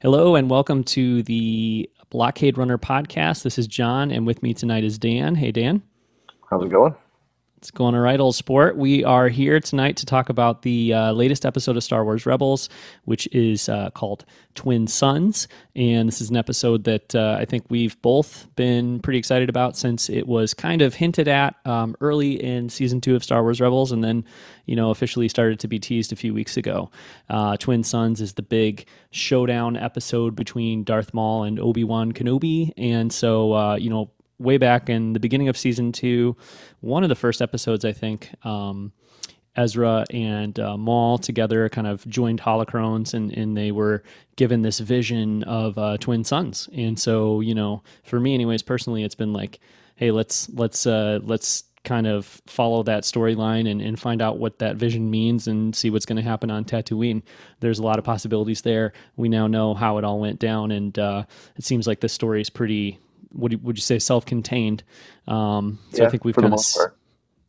Hello and welcome to the Blockade Runner podcast. This is John, and with me tonight is Dan. Hey, Dan. How's it going? It's going all right, old sport. We are here tonight to talk about the uh, latest episode of Star Wars Rebels, which is uh, called Twin Suns. And this is an episode that uh, I think we've both been pretty excited about since it was kind of hinted at um, early in season two of Star Wars Rebels and then, you know, officially started to be teased a few weeks ago. Uh, Twin Suns is the big showdown episode between Darth Maul and Obi Wan Kenobi. And so, uh, you know, way back in the beginning of season two, one of the first episodes, I think. Um, Ezra and uh, Maul together kind of joined holocrons and, and they were given this vision of uh, twin suns. And so, you know, for me anyways, personally, it's been like, hey, let's let's uh, let's kind of follow that storyline and, and find out what that vision means and see what's going to happen on Tatooine. There's a lot of possibilities there. We now know how it all went down, and uh, it seems like this story is pretty would you, would you say self-contained? Um, so yeah, I think we've kind of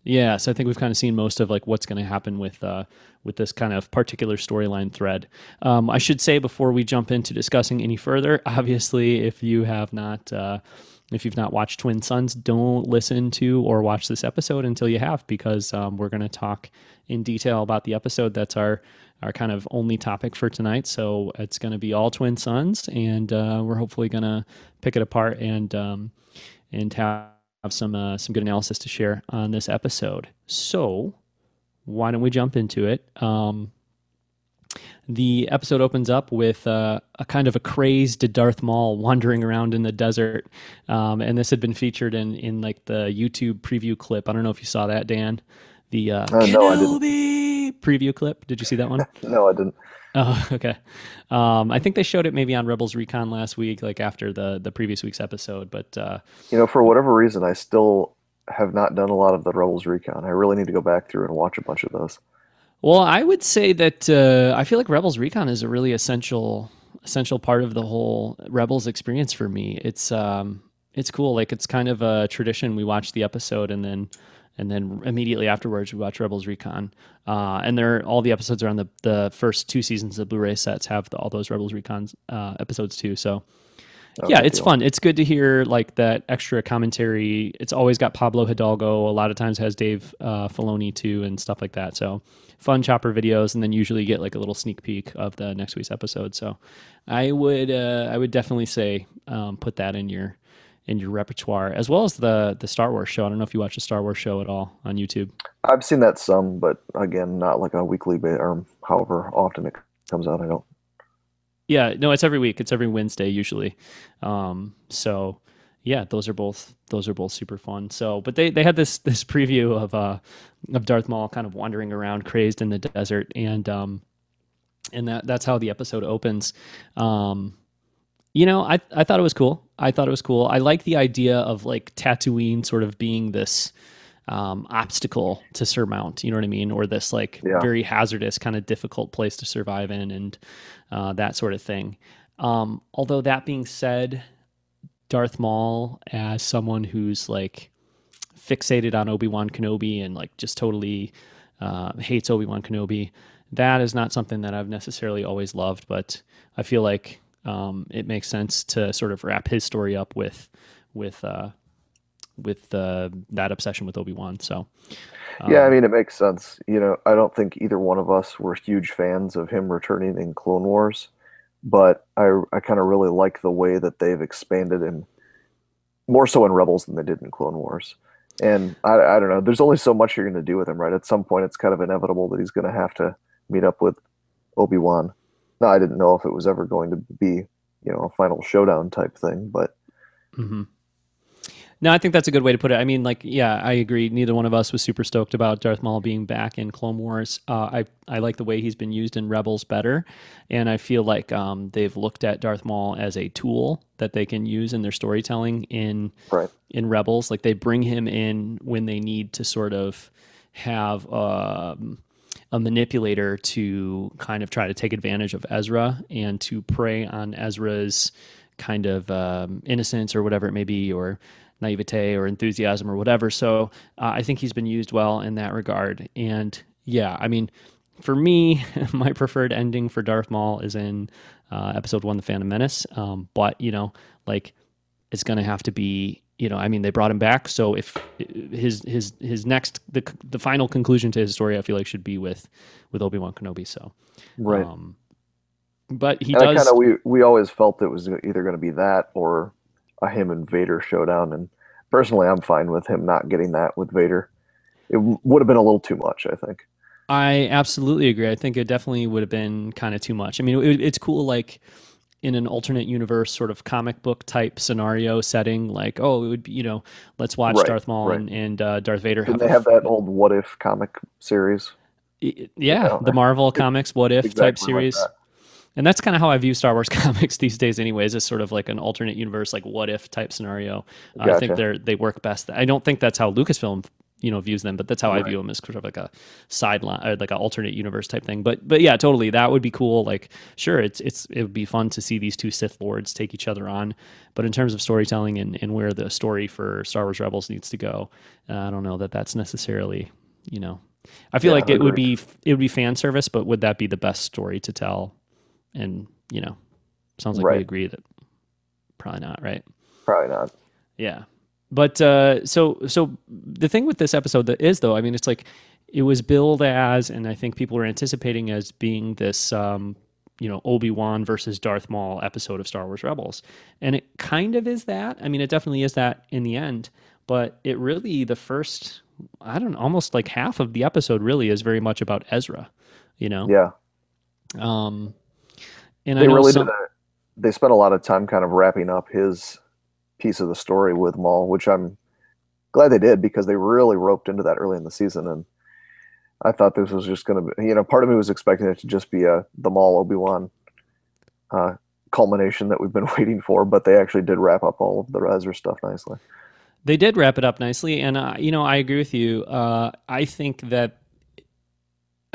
yeah, so I think we've kind of seen most of like what's going to happen with uh, with this kind of particular storyline thread. Um, I should say before we jump into discussing any further, obviously, if you have not. Uh, if you've not watched Twin Suns, don't listen to or watch this episode until you have, because um, we're going to talk in detail about the episode. That's our our kind of only topic for tonight. So it's going to be all Twin Suns, and uh, we're hopefully going to pick it apart and um, and have some uh, some good analysis to share on this episode. So why don't we jump into it? Um, the episode opens up with uh, a kind of a crazed Darth Maul wandering around in the desert, um, and this had been featured in in like the YouTube preview clip. I don't know if you saw that, Dan. The uh, uh, no, I didn't. Preview clip. Did you see that one? no, I didn't. Oh, okay. Um, I think they showed it maybe on Rebels Recon last week, like after the the previous week's episode. But uh, you know, for whatever reason, I still have not done a lot of the Rebels Recon. I really need to go back through and watch a bunch of those. Well, I would say that uh, I feel like Rebels Recon is a really essential essential part of the whole Rebels experience for me. It's um, it's cool. Like it's kind of a tradition. We watch the episode and then and then immediately afterwards we watch Rebels Recon. Uh, and there all the episodes are on the the first two seasons of Blu-ray sets have the, all those Rebels Recon uh, episodes too. So oh, yeah, it's deal. fun. It's good to hear like that extra commentary. It's always got Pablo Hidalgo. A lot of times has Dave uh, Filoni too and stuff like that. So fun chopper videos, and then usually get like a little sneak peek of the next week's episode. So I would uh, I would definitely say um, put that in your in your repertoire, as well as the the Star Wars show. I don't know if you watch the Star Wars show at all on YouTube. I've seen that some, but again, not like a weekly bit or however often it comes out. I don't. Yeah, no, it's every week. It's every Wednesday usually. Um, so yeah, those are both those are both super fun. So, but they they had this this preview of uh of Darth Maul kind of wandering around crazed in the desert, and um, and that that's how the episode opens. Um, you know, I I thought it was cool. I thought it was cool. I like the idea of like Tatooine sort of being this um, obstacle to surmount. You know what I mean? Or this like yeah. very hazardous, kind of difficult place to survive in, and uh, that sort of thing. Um, although that being said, Darth Maul as someone who's like fixated on Obi Wan Kenobi and like just totally uh, hates Obi Wan Kenobi. That is not something that I've necessarily always loved, but I feel like um, it makes sense to sort of wrap his story up with with uh, with uh, that obsession with Obi Wan. So, um, yeah, I mean, it makes sense. You know, I don't think either one of us were huge fans of him returning in Clone Wars, but I I kind of really like the way that they've expanded him more so in Rebels than they did in Clone Wars. And I, I don't know. There's only so much you're going to do with him, right? At some point, it's kind of inevitable that he's going to have to meet up with Obi Wan. Now, I didn't know if it was ever going to be, you know, a final showdown type thing, but. Mm-hmm. No, I think that's a good way to put it. I mean, like, yeah, I agree. Neither one of us was super stoked about Darth Maul being back in Clone Wars. Uh, I I like the way he's been used in Rebels better, and I feel like um, they've looked at Darth Maul as a tool that they can use in their storytelling in right. in Rebels. Like they bring him in when they need to sort of have. Um, a manipulator to kind of try to take advantage of Ezra and to prey on Ezra's kind of um, innocence or whatever it may be, or naivete or enthusiasm or whatever. So uh, I think he's been used well in that regard. And yeah, I mean, for me, my preferred ending for Darth Maul is in uh, episode one, The Phantom Menace. Um, but, you know, like it's going to have to be you know, I mean, they brought him back. So if his his his next the the final conclusion to his story, I feel like should be with with Obi Wan Kenobi. So right. Um, but he and does. Kind of we we always felt it was either going to be that or a him and Vader showdown. And personally, I'm fine with him not getting that with Vader. It would have been a little too much, I think. I absolutely agree. I think it definitely would have been kind of too much. I mean, it, it's cool, like in an alternate universe sort of comic book type scenario setting, like oh, it would be you know, let's watch right, Darth Maul right. and, and uh, Darth Vader. Did they have that old What If comic series? Yeah, the Marvel comics What If exactly type series. Like that. And that's kind of how I view Star Wars comics these days, anyways. As sort of like an alternate universe, like what if type scenario. Uh, gotcha. I think they're they work best. I don't think that's how Lucasfilm you know views them but that's how right. i view them as sort of like a sideline or like an alternate universe type thing. But but yeah totally. That would be cool. Like sure it's it's it would be fun to see these two sith lords take each other on. But in terms of storytelling and, and where the story for star wars rebels needs to go uh, i don't know that that's necessarily you know i feel yeah, like it would be it would be fan service but would that be the best story to tell? And you know sounds like right. we agree that probably not right? Probably not. Yeah but uh, so so the thing with this episode that is though, I mean, it's like it was billed as, and I think people were anticipating as being this, um, you know, Obi Wan versus Darth Maul episode of Star Wars Rebels, and it kind of is that. I mean, it definitely is that in the end, but it really the first, I don't know, almost like half of the episode really is very much about Ezra, you know. Yeah. Um, and they I really some, did. A, they spent a lot of time kind of wrapping up his piece of the story with Maul, which I'm glad they did because they really roped into that early in the season. And I thought this was just going to be, you know, part of me was expecting it to just be a the Maul Obi Wan uh, culmination that we've been waiting for, but they actually did wrap up all of the Ezra stuff nicely. They did wrap it up nicely, and uh, you know, I agree with you. Uh, I think that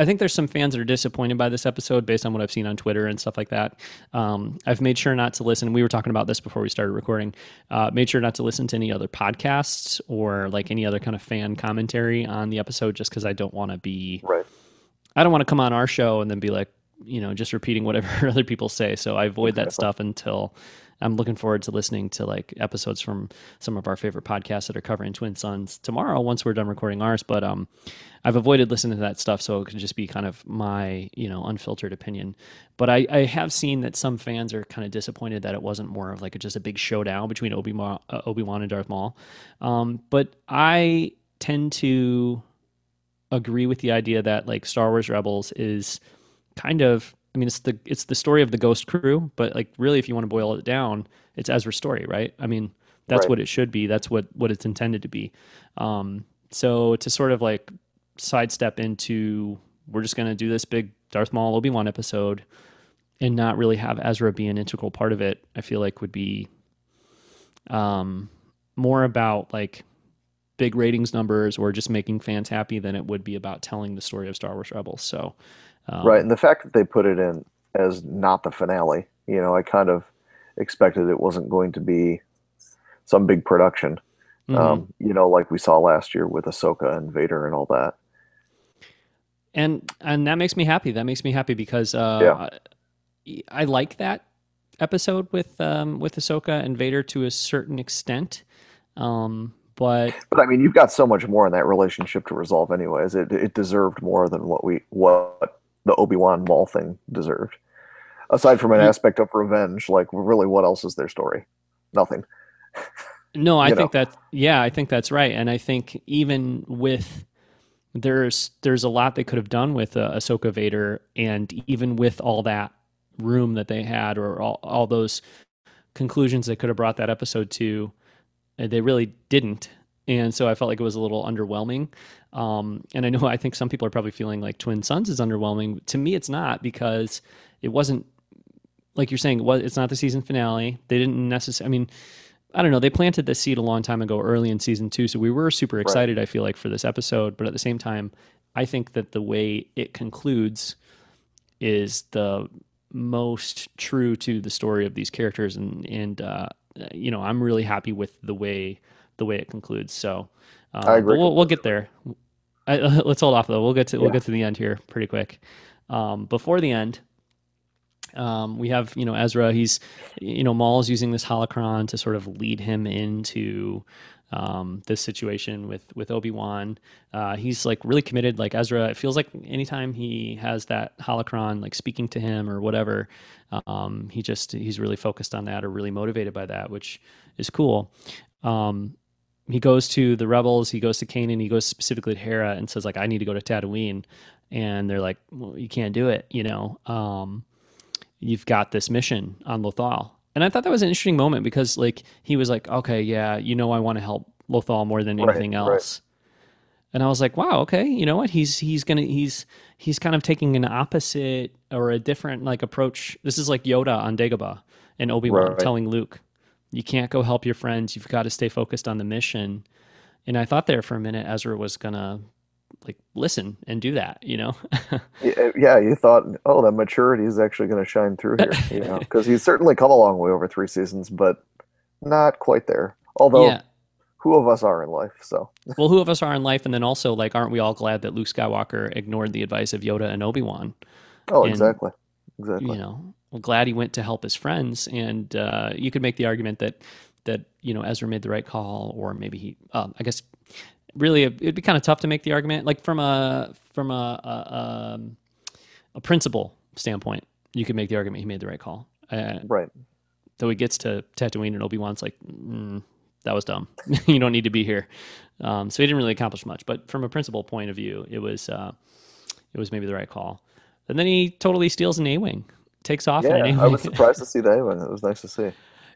I think there's some fans that are disappointed by this episode based on what I've seen on Twitter and stuff like that. Um, I've made sure not to listen. We were talking about this before we started recording. Uh, made sure not to listen to any other podcasts or like any other kind of fan commentary on the episode, just because I don't want to be. Right. I don't want to come on our show and then be like, you know, just repeating whatever other people say. So I avoid that stuff until I'm looking forward to listening to like episodes from some of our favorite podcasts that are covering Twin Suns tomorrow once we're done recording ours. But um, I've avoided listening to that stuff, so it could just be kind of my you know unfiltered opinion. But I, I have seen that some fans are kind of disappointed that it wasn't more of like a, just a big showdown between Obi uh, Obi Wan and Darth Maul. Um, but I tend to agree with the idea that like Star Wars Rebels is kind of I mean, it's the it's the story of the Ghost Crew, but like really, if you want to boil it down, it's Ezra's story, right? I mean, that's right. what it should be. That's what what it's intended to be. Um, so to sort of like sidestep into we're just going to do this big Darth Maul Obi Wan episode and not really have Ezra be an integral part of it, I feel like would be um, more about like big ratings numbers or just making fans happy than it would be about telling the story of Star Wars Rebels. So um, right, and the fact that they put it in as not the finale, you know, I kind of expected it wasn't going to be some big production. Mm-hmm. Um, you know, like we saw last year with Ahsoka and Vader and all that. And and that makes me happy. That makes me happy because uh, yeah. I, I like that episode with um, with Ahsoka and Vader to a certain extent. Um, but but I mean, you've got so much more in that relationship to resolve, anyways. It it deserved more than what we what the Obi Wan Maul thing deserved. Aside from an aspect of revenge, like really, what else is their story? Nothing. No, I think know. that yeah, I think that's right, and I think even with there's there's a lot they could have done with uh, Ahsoka Vader, and even with all that room that they had, or all, all those conclusions they could have brought that episode to, uh, they really didn't and so I felt like it was a little underwhelming. Um, and I know I think some people are probably feeling like Twin Suns is underwhelming. To me, it's not because it wasn't like you're saying. It's not the season finale. They didn't necessarily. I mean, I don't know. They planted the seed a long time ago, early in season two, so we were super excited. Right. I feel like for this episode, but at the same time, I think that the way it concludes is the most true to the story of these characters, and and uh, you know I'm really happy with the way the way it concludes. So uh, I agree. We'll, we'll get there. I, let's hold off though. We'll get to we'll get to the end here pretty quick. Um, before the end, um, we have you know Ezra. He's you know Maul's using this holocron to sort of lead him into um, this situation with with Obi Wan. Uh, he's like really committed. Like Ezra, it feels like anytime he has that holocron like speaking to him or whatever, um, he just he's really focused on that or really motivated by that, which is cool. Um, he goes to the rebels. He goes to Kanan. He goes specifically to Hera and says like, "I need to go to Tatooine," and they're like, well, "You can't do it," you know. Um, you've got this mission on Lothal. And I thought that was an interesting moment because like he was like, okay, yeah, you know, I want to help Lothal more than anything right. else. And I was like, wow, okay, you know what? He's he's gonna he's he's kind of taking an opposite or a different like approach. This is like Yoda on Dagobah and Obi Wan Right. telling Luke, you can't go help your friends. You've got to stay focused on the mission. And I thought there for a minute Ezra was gonna like listen and do that, you know? Yeah, uh, yeah, you thought, oh, that maturity is actually going to shine through here, you know, because he's certainly come a long way over three seasons, but not quite there. Although, yeah. who of us are in life? So, Well, who of us are in life? And then also, like, aren't we all glad that Luke Skywalker ignored the advice of Yoda and Obi Wan? oh, And, exactly, exactly. You know, well, glad he went to help his friends. And uh, you could make the argument that that you know Ezra made the right call, or maybe he. Um, I guess really it'd be kind of tough to make the argument, like from a from a a, um, a principle standpoint. You could make the argument he made the right call. Uh, Right. though he gets to Tatooine and Obi Wan's like, mm, that was dumb. you don't need to be here. Um, so he didn't really accomplish much. But from a principle point of view, it was uh, it was maybe the right call. And then he totally steals an A wing, takes off Yeah, I was surprised to see the A wing. It was nice to see.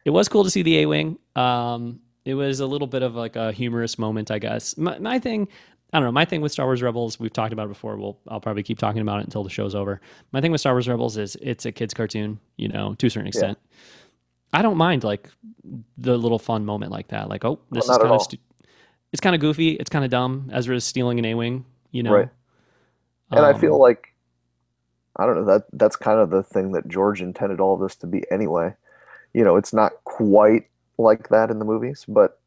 it was cool to see the A wing. Um, it was a little bit of like a humorous moment, I guess. My, my thing, I don't know. My thing with Star Wars Rebels, we've talked about it before. We'll I'll probably keep talking about it until the show's over. My thing with Star Wars Rebels is it's a kids cartoon, you know, to a certain extent. I don't mind like the little fun moment like that. Like, oh, this not is kind of stu- it's kind of goofy. It's kind of dumb. Ezra's stealing an A wing, you know. Right. And I Um, feel like I don't know that that's kind of the thing that George intended all of this to be anyway. You know, it's not quite like that in the movies, but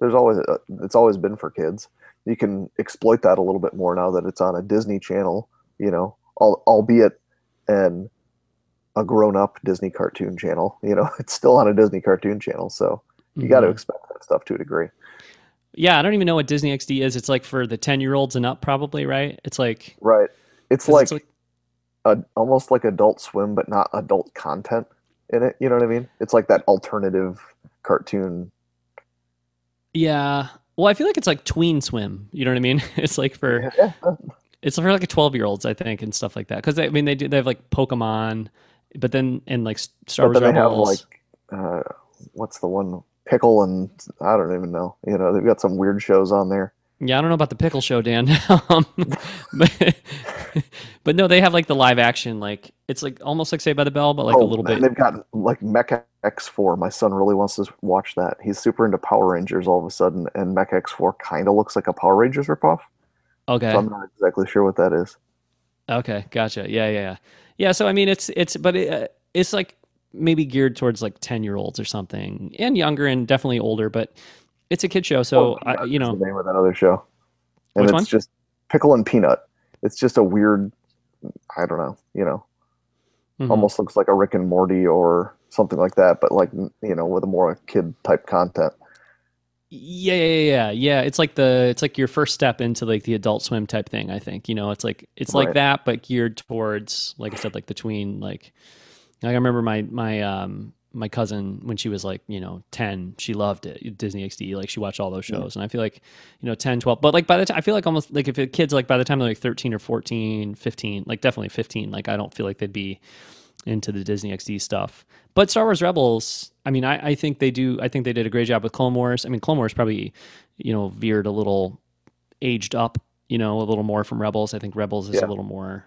there's always uh, it's always been for kids. You can exploit that a little bit more now that it's on a Disney Channel. You know, al- albeit an a grown-up Disney cartoon channel. You know, it's still on a Disney cartoon channel, so you got to expect that stuff to a degree. Yeah, I don't even know what Disney XD is. It's like for the ten year olds and up, probably, right? It's like Right? It's like, it's like a, almost like Adult Swim, but not adult content in it. You know what I mean? It's like that alternative cartoon. Yeah. Well, I feel like it's like tween swim. You know what I mean? It's like for Yeah, it's for like a twelve year olds, I think, and stuff like that. Because I mean, they do they have like Pokemon, but then and like Star but Wars then they have like, uh, what's the one? Pickle and I don't even know. You know, they've got some weird shows on there. Yeah, I don't know about the pickle show, Dan. um, but, but no, they have like the live action, like it's like almost like Saved by the Bell, but like a oh, little and bit. they've got like Mecha X4. My son really wants to watch that. He's super into Power Rangers all of a sudden, and Mech-X4 kind of looks like a Power Rangers ripoff. Okay. So I'm not exactly sure what that is. Okay, gotcha. Yeah, yeah, yeah. Yeah, so I mean, it's it's, but it, uh, it's like maybe geared towards like ten year olds or something, and younger, and definitely older. But it's a kid show, so Well, I, you know, the name of that other show, and Which it's one? just Pickle and Peanut. It's just a weird. I don't know. You know, mhm. almost looks like a Rick and Morty or something like that, but like you know, with a more kid type content. Yeah, yeah, yeah, yeah. It's like the it's like your first step into like the Adult Swim type thing. I think you know, it's like it's like Right. that, but geared towards, like I said, like the tween. Like, like I remember my my um my cousin when she was like you know 10 she loved it disney xd like she watched all those Yeah. shows and i feel like you know 10 12 but like by the time i feel like almost like if a kids like by the time they're like 13 or 14 15 like definitely 15 like i don't feel like they'd be into the disney xd stuff but star wars rebels i mean i, I think they do i think they did a great job with clone wars i mean clone wars probably you know veered a little aged up you know a little more from rebels i think rebels is Yeah. a little more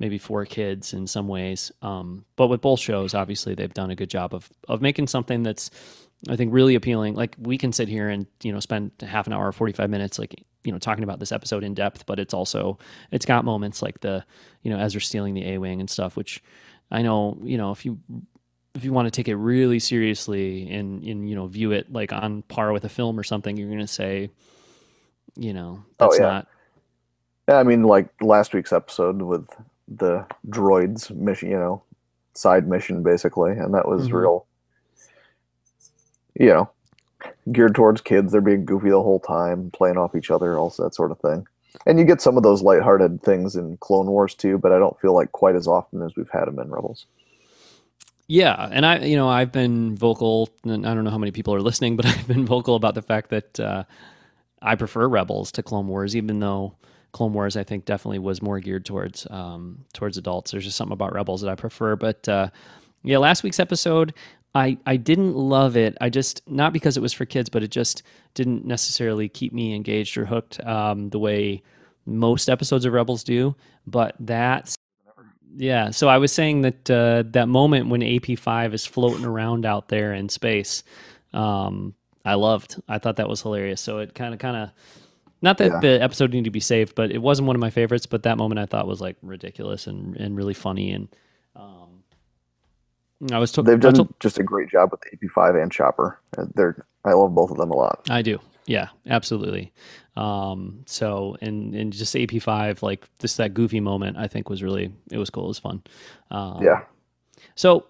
maybe for kids in some ways. Um, but with both shows, obviously they've done a good job of of making something that's I think really appealing. Like we can sit here and you know spend half an hour or forty five minutes like you know talking about this episode in depth, but it's also it's got moments like the you know Ezra stealing the A wing and stuff, which I know, you know, if you if you want to take it really seriously and and you know view it like on par with a film or something, you're going to say, you know, Oh, that's yeah. not. Yeah, I mean, like last week's episode with the droids mission, you know, side mission basically, and that was Mhm. real, you know, geared towards kids. They're being goofy the whole time, playing off each other, all that sort of thing. And you get some of those lighthearted things in Clone Wars too, but I don't feel like quite as often as we've had them in Rebels. Yeah, and I, you know, I've been vocal, and I don't know how many people are listening, but I've been vocal about the fact that uh, I prefer Rebels to Clone Wars, even though Clone Wars, I think, definitely was more geared towards um, towards adults. There's just something about Rebels that I prefer. But uh, yeah, last week's episode, I I didn't love it. I just not because it was for kids, but it just didn't necessarily keep me engaged or hooked um, the way most episodes of Rebels do. But that yeah, so I was saying that uh, that moment when AP5 is floating around out there in space, um, I loved. I thought that was hilarious. So it kind of, kind of, not that Yeah. the episode needed to be saved, but it wasn't one of my favorites. But that moment I thought was like ridiculous and, and really funny. And um, I was told, They've done just a great job with AP5 and Chopper. Uh, They're I love both of them a lot. I do. Yeah, absolutely. Um, so and and just AP5, like just that goofy moment, I think was really it was cool. It was fun. Um, Yeah. So,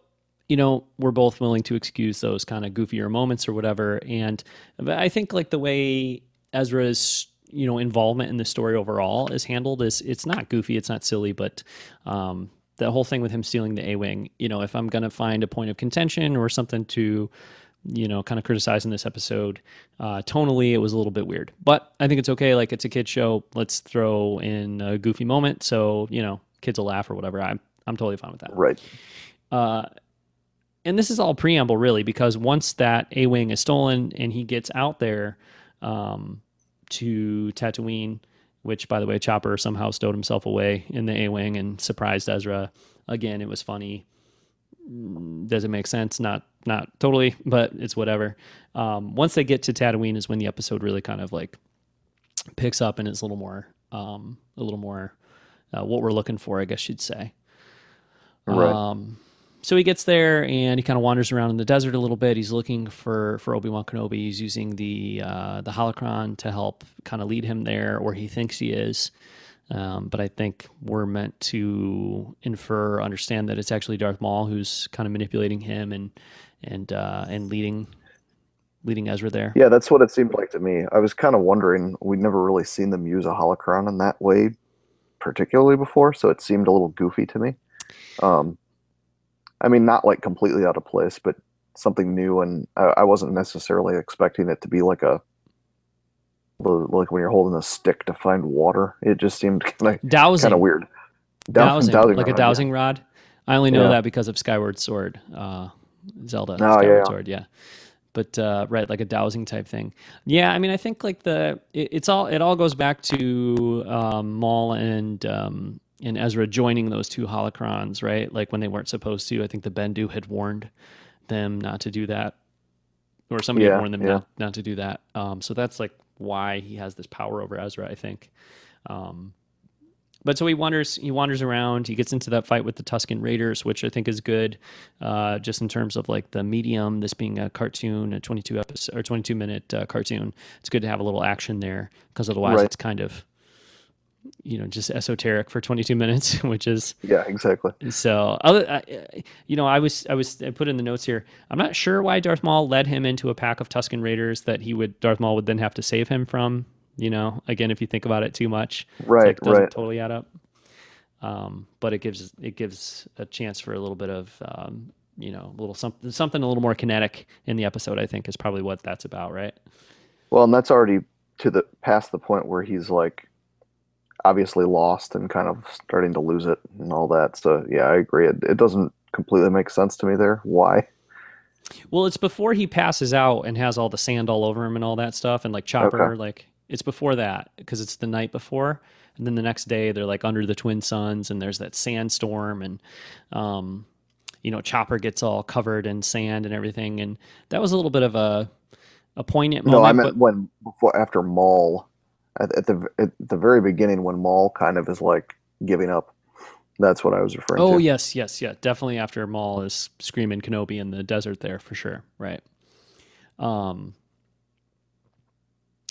you know, we're both willing to excuse those kind of goofier moments or whatever. And I think like the way Ezra's, you know, involvement in the story overall is handled is it's not goofy, it's not silly, but um the whole thing with him stealing the A-wing, you know, if I'm going to find a point of contention or something to you know, kind of criticize in this episode. Uh, tonally, it was a little bit weird, but I think it's okay. Like it's a kid show. Let's throw in a goofy moment, so you know, kids will laugh or whatever. I'm I'm totally fine with that. Right. Uh, and this is all preamble, really, because once that A wing is stolen and he gets out there um, to Tatooine, which, by the way, Chopper somehow stowed himself away in the A wing and surprised Ezra. Again, it was funny. Does it make sense? Not not totally, but it's whatever. Um, once they get to Tatooine, is when the episode really kind of like picks up and is a little more um, a little more uh, what we're looking for, I guess you'd say. Right. Um, so he gets there and he kind of wanders around in the desert a little bit. He's looking for for Obi Wan Kenobi. He's using the uh, the holocron to help kind of lead him there, or he thinks he is. Um, but I think we're meant to infer, understand that it's actually Darth Maul who's kind of manipulating him and and uh, and leading leading Ezra there. Yeah, that's what it seemed like to me. I was kind of wondering. We'd never really seen them use a holocron in that way, particularly before, so it seemed a little goofy to me. Um, I mean, not like completely out of place, but something new, and I, I wasn't necessarily expecting it to be like a like when you're holding a stick to find water. It just seemed kind of Dowsing, kind of weird. Dow- dowsing, like a rod, yeah. dowsing rod. I only know Yeah. that because of Skyward Sword, uh, Zelda. Oh, Skyward yeah, yeah. Sword, yeah. But uh, right, like a dowsing type thing. Yeah, I mean, I think like the it, it's all it all goes back to um, Maul and um, and Ezra joining those two holocrons, right? Like when they weren't supposed to. I think the Bendu had warned them not to do that, or somebody had warned them yeah. not not to do that. Um, so that's like why he has this power over Ezra, I think. Um, but so he wanders he wanders around he gets into that fight with the Tusken Raiders which i think is good uh, just in terms of like the medium this being a cartoon a 22 episode or 22 minute uh, cartoon it's good to have a little action there because otherwise Right. it's kind of you know just esoteric for 22 minutes which is Yeah, exactly. so, other, I- you know, I was, I was, I put in the notes here. I'm not sure why Darth Maul led him into a pack of Tusken Raiders that he would, Darth Maul would then have to save him from. You know, again, if you think about it too much, Right, like, doesn't right. totally add up. Um, but it gives, it gives a chance for a little bit of, um, you know, a little something, something a little more kinetic in the episode. I think is probably what that's about, right? Well, and that's already to the past the point where he's like obviously lost and kind of starting to lose it and all that. So yeah, I agree. It, it doesn't completely make sense to me there. Why? Well, it's before he passes out and has all the sand all over him and all that stuff, and like Chopper, Okay. like it's before that because it's the night before, and then the next day they're like under the twin suns, and there's that sandstorm, and um, you know Chopper gets all covered in sand and everything, and that was a little bit of a a poignant moment. no, I meant but, when before after Maul at, at the at the very beginning when Maul kind of is like giving up That's what I was referring Oh to. Oh yes, yes, yeah. Definitely after Maul is screaming Kenobi in the desert there for sure. Right. Um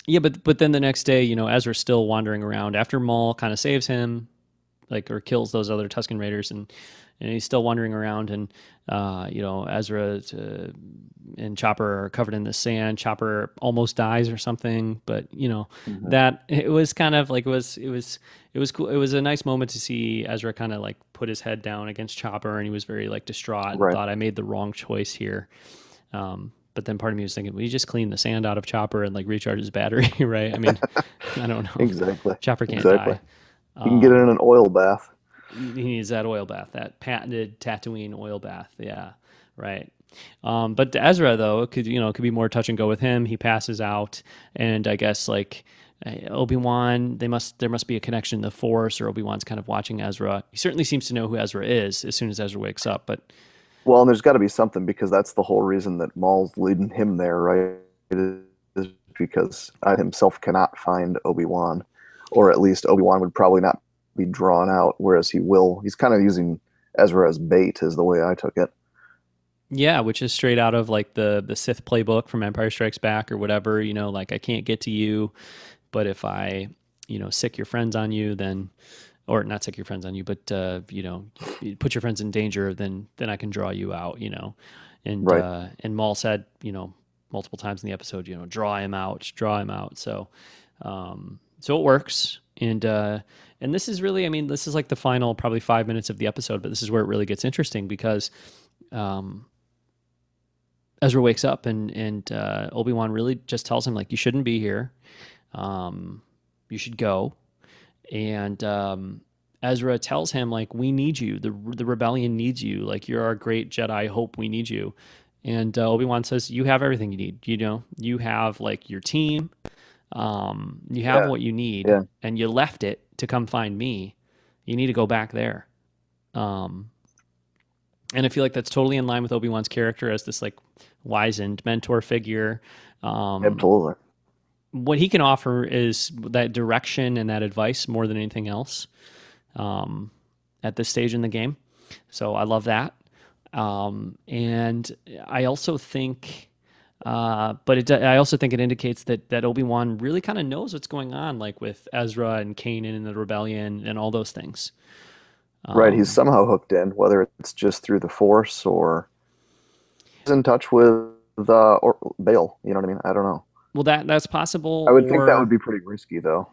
Yeah, but but then the next day, you know, Ezra's still wandering around after Maul kind of saves him, like or kills those other Tusken Raiders and and he's still wandering around and uh, you know, Ezra uh, and Chopper are covered in the sand. Chopper almost dies or something, but you know, Mhm. that it was kind of like it was it was it was cool. It was a nice moment to see Ezra kind of like put his head down against Chopper, and he was very like distraught and Right. thought I made the wrong choice here. Um, but then part of me was thinking, well, you just clean the sand out of Chopper and like recharge his battery, right? I mean, I don't know. Exactly. Chopper can't Exactly. die. You can get Um, in an oil bath. He needs that oil bath, that patented Tatooine oil bath. Yeah, right. Um, but Ezra though, it could you know could be more touch and go with him. He passes out, and I guess like Obi Wan, they must there must be a connection in the Force, or Obi Wan's kind of watching Ezra. He certainly seems to know who Ezra is as soon as Ezra wakes up. But Well, and there's got to be something because that's the whole reason that Maul's leading him there, right? Is because I himself cannot find Obi Wan, or at least Obi Wan would probably not be drawn out, whereas he will. He's kind of using Ezra as bait, is the way I took it. yeah, which is straight out of like the the Sith playbook from Empire Strikes Back or whatever. You know, like I can't get to you, but if I you know sick your friends on you, then or not sick your friends on you, but uh, you know, put your friends in danger, then then I can draw you out, you know. And Right. uh, and Maul said, you know, multiple times in the episode, you know, draw him out, draw him out. So um, so it works. And uh, and this is really, I mean, this is like the final probably five minutes of the episode, but this is where it really gets interesting because um, Ezra wakes up and and uh, Obi Wan really just tells him like you shouldn't be here, um, you should go, and um, Ezra tells him like we need you, the the rebellion needs you, like you're our great Jedi. Hope, we need you, and uh, Obi Wan says you have everything you need, you know, you have like your team, um, you have Yeah. what you need, Yeah. and you left it to come find me, you need to go back there, um, and I feel like that's totally in line with Obi Wan's character as this like wizened mentor figure. Um, Absolutely. what he can offer is that direction and that advice more than anything else um, at this stage in the game. So I love that. Um, and I also think, uh, but it, I also think it indicates that that Obi Wan really kind of knows what's going on, like with Ezra and Kanan and the rebellion and all those things. right. Um, He's somehow hooked in, whether it's just through the Force or he's in touch with the or Bail. You know what I mean? I don't know. well, that that's possible. I would think that would be pretty risky, though.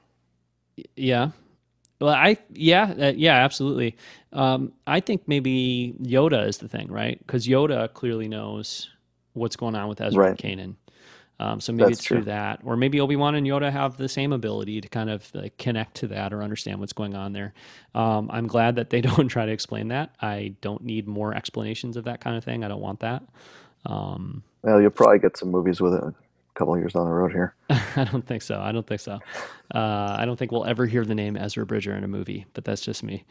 Yeah. Well, I yeah uh, yeah absolutely. Um, I think maybe Yoda is the thing, right? Because Yoda clearly knows what's going on with Ezra and Kanan. Um, so maybe That's it's through true. that, or maybe Obi Wan and Yoda have the same ability to kind of like connect to that or understand what's going on there. Um, I'm glad that they don't try to explain that. I don't need more explanations of that kind of thing. I don't want that. Um, Well, you'll probably get some movies with it a couple of years down the road here. I don't think so. I don't think so. Uh, I don't think we'll ever hear the name Ezra Bridger in a movie, but that's just me.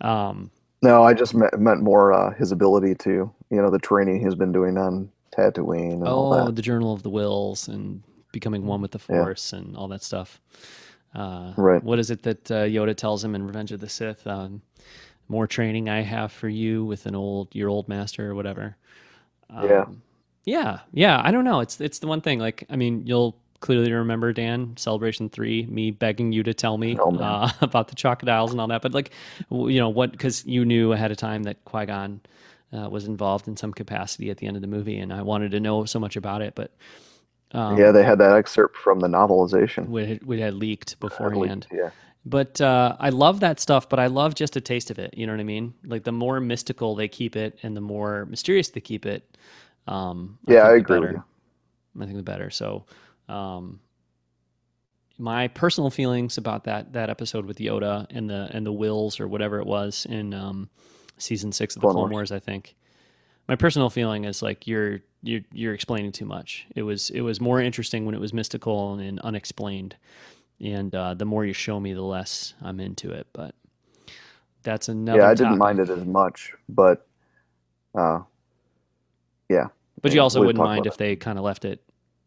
Um, No, I just meant, meant more uh, his ability to, you know, the training he's been doing on Tatooine and all oh, the Journal of the Whills and becoming one with the Yeah. Force and all that stuff. Uh, Right. What is it that uh, Yoda tells him in Revenge of the Sith? Um, more training I have for you with an old your old master or whatever. Yeah. Um, yeah, yeah. I don't know. It's it's the one thing. Like, I mean, you'll clearly remember Dan Celebration Three, me begging you to tell me Oh, uh, about the crocodiles and all that. But like, w- you know what? Because you knew ahead of time that Qui Gon uh, was involved in some capacity at the end of the movie, and I wanted to know so much about it. But um, yeah, they had that excerpt from the novelization. we had, we had leaked beforehand. Yeah. But uh, I love that stuff, but I love just a taste of it. You know what I mean? Like the more mystical they keep it and the more mysterious they keep it. Um, Yeah, I think the agree better. I think the better. So, um, my personal feelings about that that episode with Yoda and the and the Whills or whatever it was in um, season six of the Clone Clone Wars. Wars, I think. My personal feeling is like you're you're you're explaining too much. It was it was more interesting when it was mystical and unexplained, and uh, the more you show me, the less I'm into it. But that's another. Yeah, I didn't mind it as much, but uh, yeah. But you also wouldn't mind if they kind of left it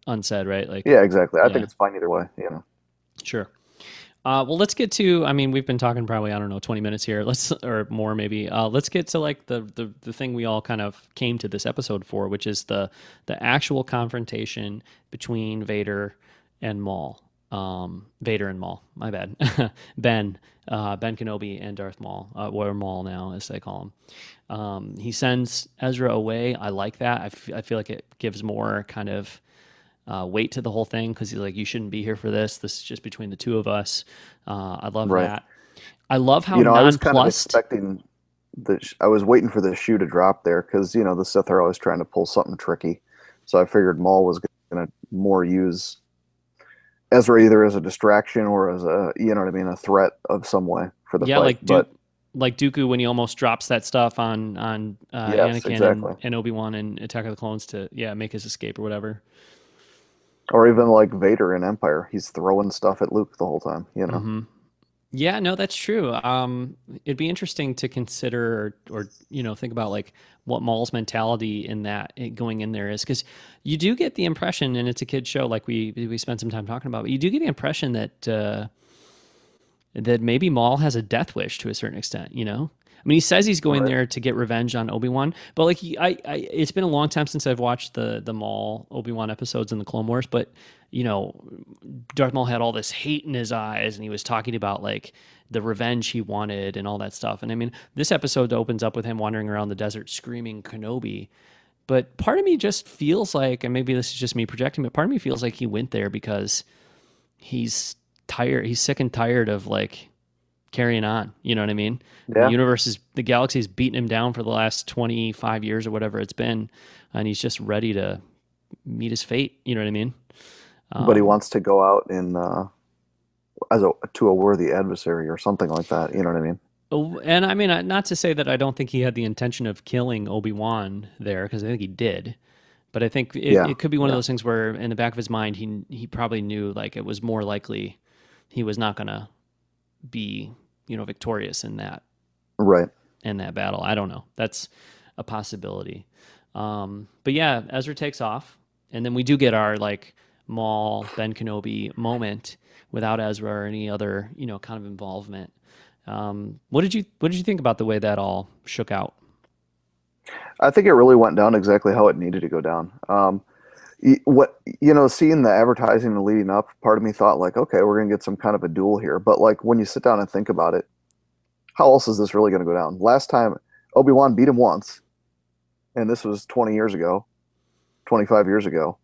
unsaid, right? Like Yeah, exactly. I Yeah. think it's fine either way, you know. Sure. Uh, well, let's get to. I mean, we've been talking probably I don't know twenty minutes here. Let's or more maybe. Uh, let's get to like the, the the thing we all kind of came to this episode for, which is the the actual confrontation between Vader and Maul. Um, Vader and Maul. My bad. ben, uh, Ben Kenobi and Darth Maul, uh, or Maul now as they call him. Um, he sends Ezra away. I like that. I, f- I feel like it gives more kind of uh, weight to the whole thing because he's like, you shouldn't be here for this. This is just between the two of us. Uh, I love Right. that. I love how you know, I was kind of expecting the. sh- I was waiting for the shoe to drop there because you know the Sith are always trying to pull something tricky. So I figured Maul was going to more use Ezra either as a distraction or as a you know what I mean, a threat of some way for the yeah, fight. like Du- but like Dooku when he almost drops that stuff on on uh, Yes, Anakin exactly. and, and Obi Wan and Attack of the Clones to yeah make his escape or whatever. Or even like Vader in Empire, he's throwing stuff at Luke the whole time. You know, hmm Yeah, no, that's true. Um, it'd be interesting to consider or, or you know think about like what Maul's mentality in that eh, going in there is because you do get the impression, and it's a kid show, like we we spent some time talking about, but you do get the impression that uh, that maybe Maul has a death wish to a certain extent. You know, I mean, he says he's going Right. there to get revenge on Obi Wan, but like he, I, I, it's been a long time since I've watched the the Maul Obi Wan episodes in the Clone Wars, but you know, Darth Maul had all this hate in his eyes, and he was talking about like the revenge he wanted and all that stuff. And I mean, this episode opens up with him wandering around the desert screaming Kenobi. But part of me just feels like, and maybe this is just me projecting, but part of me feels like he went there because he's tired. He's sick and tired of like carrying on. You know what I mean? Yeah. The universe is, the galaxy's beaten him down for the last 25 years or whatever it's been. And he's just ready to meet his fate. You know what I mean? but he Um, wants to go out in uh, as a to a worthy adversary or something like that. You know what I mean? Oh, and I mean, not to say that I don't think he had the intention of killing Obi Wan there, because I think he did. But I think it, Yeah, it could be one of those things where, in the back of his mind, he he probably knew like it was more likely he was not gonna be, you know, victorious in that Right. in that battle. I don't know. That's a possibility. Um, but yeah, Ezra takes off, and then we do get our like Maul Ben Kenobi moment without Ezra or any other you know kind of involvement. Um, what did you What did you think about the way that all shook out? I think it really went down exactly how it needed to go down. Um, what you know, seeing the advertising and leading up, part of me thought like, okay, we're gonna get some kind of a duel here. But like when you sit down and think about it, how else is this really gonna go down? Last time Obi Wan beat him once, and this was 20 years ago, 25 years ago.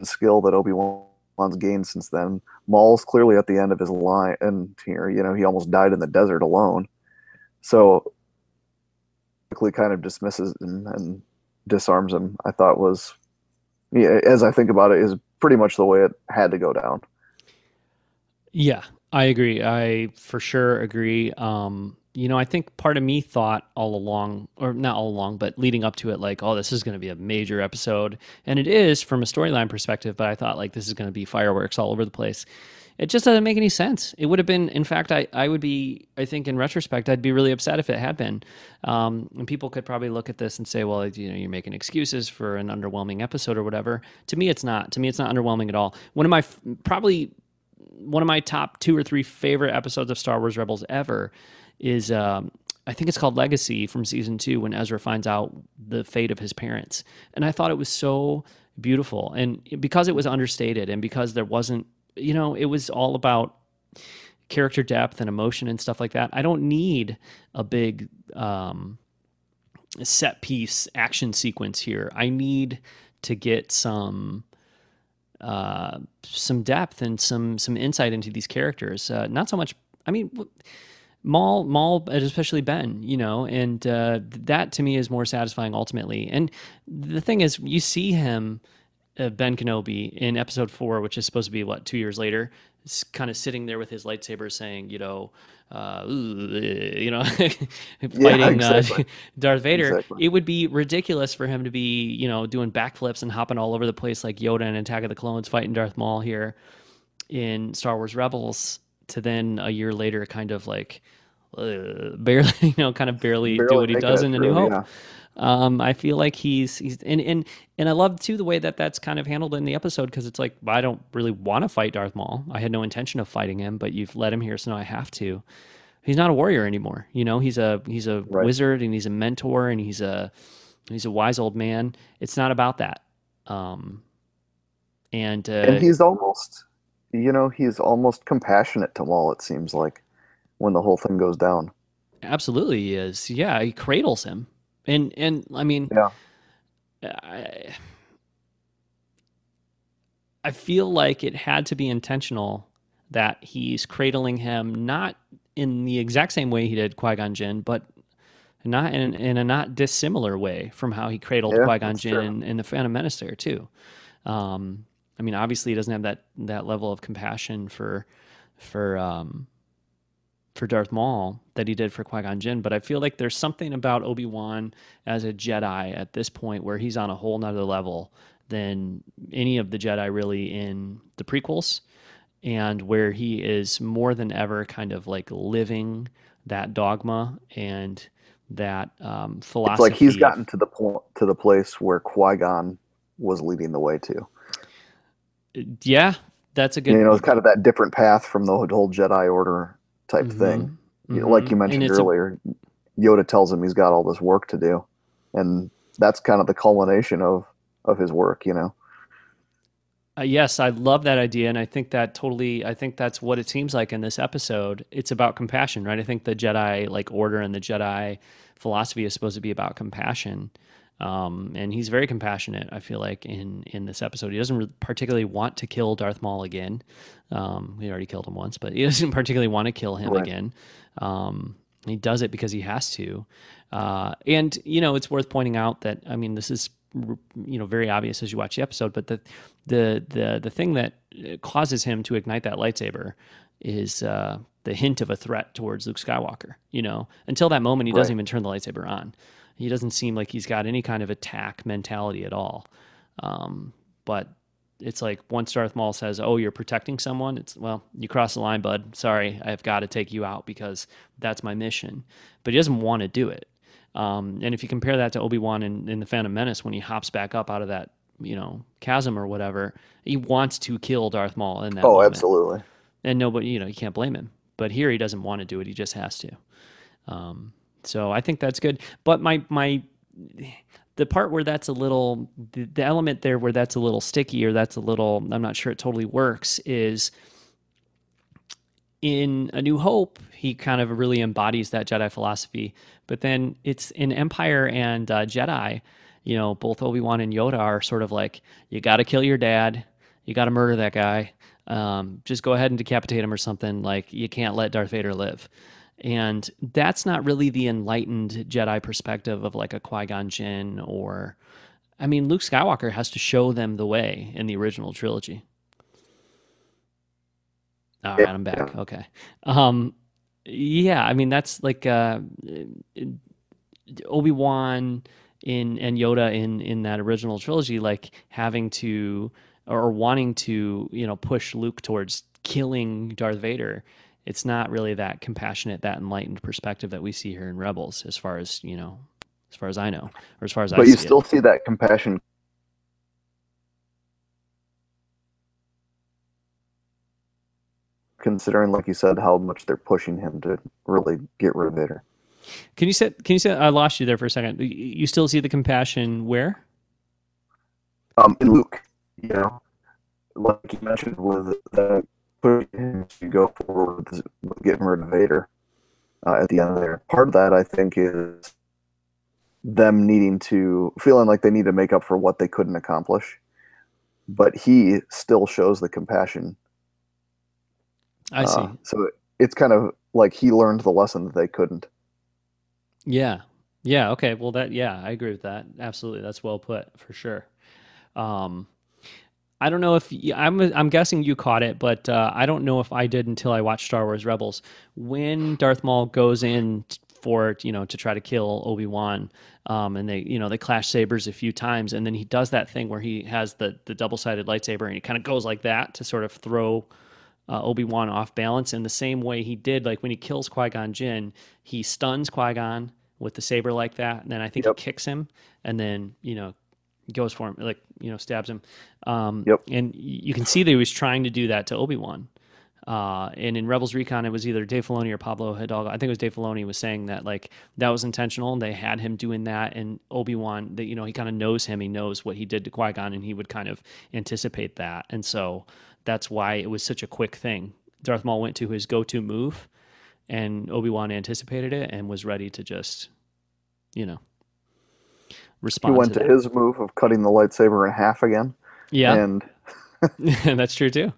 The skill that Obi Wan's gained since then. Maul's clearly at the end of his line, and here, you know, he almost died in the desert alone. So quickly kind of dismisses him and disarms him, I thought was, yeah, as I think about it, is pretty much the way it had to go down. Yeah, I agree. I for sure agree. Um, you know, I think part of me thought all along, or not all along, but leading up to it, like, oh, this is going to be a major episode. And it is from a storyline perspective, but I thought, like, this is going to be fireworks all over the place. It just doesn't make any sense. It would have been, in fact, I, I would be, I think in retrospect, I'd be really upset if it had been. Um, and people could probably look at this and say, well, you know, you're making excuses for an underwhelming episode or whatever. To me, it's not. To me, it's not underwhelming at all. One of my, probably one of my top two or three favorite episodes of Star Wars Rebels ever is um, I think it's called Legacy from season two when Ezra finds out the fate of his parents, and I thought it was so beautiful, and because it was understated, and because there wasn't, you know, it was all about character depth and emotion and stuff like that. I don't need a big um, set piece action sequence here. I need to get some uh, some depth and some some insight into these characters. Uh, not so much. I mean, Maul, Maul, especially Ben. You know, and uh, that to me is more satisfying ultimately. And the thing is, you see him, uh, Ben Kenobi, in Episode Four, which is supposed to be what two years later, kind of sitting there with his lightsaber, saying, you know. Uh, you know, fighting exactly. uh, Darth Vader. Exactly. It would be ridiculous for him to be, you know, doing backflips and hopping all over the place like Yoda in Attack of the Clones, fighting Darth Maul here in Star Wars Rebels, to then a year later kind of like uh, barely, you know, kind of barely, do what he does in A New Hope. yeah. Um, I feel like he's he's and and and I love too the way that that's kind of handled in the episode because it's like I don't really want to fight Darth Maul. I had no intention of fighting him, but you've led him here, so now I have to. He's not a warrior anymore. You know, he's a he's a Right. wizard and he's a mentor and he's a he's a wise old man. It's not about that. Um, and uh, And he's almost, you know, he's almost compassionate to Maul. It seems like when the whole thing goes down. Absolutely, he is. Yeah, he cradles him, and and I mean, Yeah. I, I feel like it had to be intentional that he's cradling him not in the exact same way he did Qui Gon Jinn, but not in in a not dissimilar way from how he cradled Yeah, Qui Gon Jinn in, in the Phantom Menace there too. Um, I mean, obviously, he doesn't have that that level of compassion for for um, for Darth Maul that he did for Qui Gon Jinn, but I feel like there's something about Obi Wan as a Jedi at this point where he's on a whole nother level than any of the Jedi really in the prequels, and where he is more than ever kind of like living that dogma and that um, It's philosophy. like he's gotten to the point to the place where Qui Gon was leading the way to. yeah, that's a good. You know, it's kind of that different path from the whole Jedi Order type thing. Mhm, You- Like you mentioned it's a- earlier, Yoda tells him he's got all this work to do, and that's kind of the culmination of of his work. You know, Uh, yes, I love that idea, and I think that totally. I think that's what it seems like in this episode. It's about compassion, right? I think the Jedi like order and the Jedi philosophy is supposed to be about compassion, um, and he's very compassionate. I feel like in in this episode, he doesn't particularly want to kill Darth Maul again. Um, he already killed him once, but he doesn't particularly want to kill him Right. again. Um, he does it because he has to, uh, and you know it's worth pointing out that I mean this is you know very obvious as you watch the episode, but the the the the thing that uh, causes him to ignite that lightsaber is uh, the hint of a threat towards Luke Skywalker. You know, until that moment, he doesn't even turn the lightsaber on. He doesn't seem like he's got any kind of attack mentality at all. Um, but it's like once Darth Maul says, "Oh, you're protecting someone," it's well, you cross the line, bud. Sorry, I've got to take you out because that's my mission. But he doesn't want to do it. Um, and if you compare that to Obi Wan in, in the Phantom Menace, when he hops back up out of that you know chasm or whatever, he wants to kill Darth Maul in that. oh, moment. absolutely. And nobody, you know, you can't blame him. But here he doesn't want to do it; he just has to. Um, so I think that's good. But my my the part where that's a little the, the element there where that's a little sticky or that's a little I'm not sure it totally works is in A New Hope, he kind of really embodies that Jedi philosophy. But then it's in Empire and uh, Jedi, you know, both Obi Wan and Yoda are sort of like, you got to kill your dad, you got to murder that guy, um, just go ahead and decapitate him or something. Like, you can't let Darth Vader live. And that's not really the enlightened Jedi perspective of like a Qui Gon Jinn or. I mean, Luke Skywalker has to show them the way in the original trilogy. All right, I'm back. Okay. Um, yeah, I mean that's like uh, Obi Wan in and Yoda in in that original trilogy, like having to or wanting to you know push Luke towards killing Darth Vader. It's not really that compassionate, that enlightened perspective that we see here in Rebels, as far as you know, as far as I know, or as far as I But see you it. still see that compassion considering like you said how much they're pushing him to really get rid of Vader. Can you say? Can you say? I lost you there for a second. You- You still see the compassion where? Um in Luke, you know, like you mentioned with the pushing him to go forward with with getting rid of Vader uh, at the end there. Part of that I think is them needing to feeling like they need to make up for what they couldn't accomplish. But he still shows the compassion I see. Uh, so it- it's kind of like he learned the lesson that they couldn't. Yeah. Yeah. Okay. Well, that, yeah, I agree with that. Absolutely. That's well put for sure. Um, I don't know if I'm, I'm guessing you caught it, but uh, I don't know if I did until I watched Star Wars Rebels. When Darth Maul goes in for, you know, to try to kill Obi-Wan, um, and they, you know, they clash sabers a few times, and then he does that thing where he has the, the double-sided lightsaber and he kind of goes like that to sort of throw uh, Obi Wan off balance in the same way he did, like when he kills Qui Gon Jinn, he stuns Qui Gon with the saber like that, and then I think Yep. he kicks him, and then you know goes for him, like you know stabs him. Um, Yep. And you can see that he was trying to do that to Obi Wan. Uh, and in Rebels Recon, it was either Dave Filoni or Pablo Hidalgo. I think it was Dave Filoni was saying that like that was intentional. And they had him doing that, and Obi Wan, that you know, he kind of knows him. He knows what he did to Qui Gon, and he would kind of anticipate that. And so that's why it was such a quick thing. Darth Maul went to his go-to move, and Obi Wan anticipated it and was ready to just, you know, He respond. went to to his move of cutting the lightsaber in half again. yeah, And that's true too.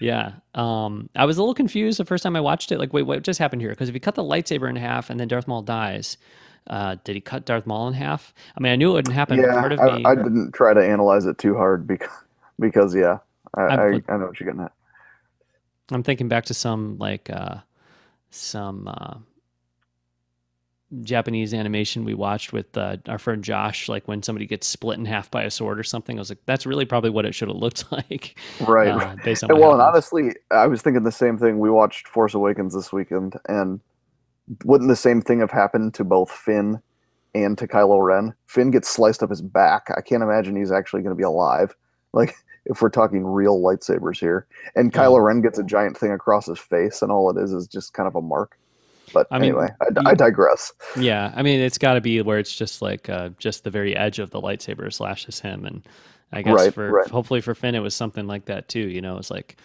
Yeah. Um, I was a little confused the first time I watched it. Like, wait, what just happened here? Because if he cut the lightsaber in half and then Darth Maul dies, uh, did he cut Darth Maul in half? I mean, I knew it wouldn't happen. yeah, part of I, me, I didn't try to analyze it too hard because, because yeah, I, I I, I know what you're getting at. I'm thinking back to some like uh, some uh, Japanese animation we watched with uh, our friend Josh. Like when somebody gets split in half by a sword or something. I was like, that's really probably what it should have looked like. Right. uh, based on well, and honestly, I was thinking the same thing. We watched Force Awakens this weekend, and wouldn't the same thing have happened to both Finn and to Kylo Ren? Finn gets sliced up his back. I can't imagine he's actually going to be alive. Like, if we're talking real lightsabers here. And. Kylo Ren gets a giant thing across his face, and all it is is just kind of a mark. But I mean, anyway, I, you- I digress. Yeah, I mean, it's got to be where it's just like uh, just the very edge of the lightsaber slashes him, and I guess Right, for right. hopefully for Finn it was something like that too. You know, it's like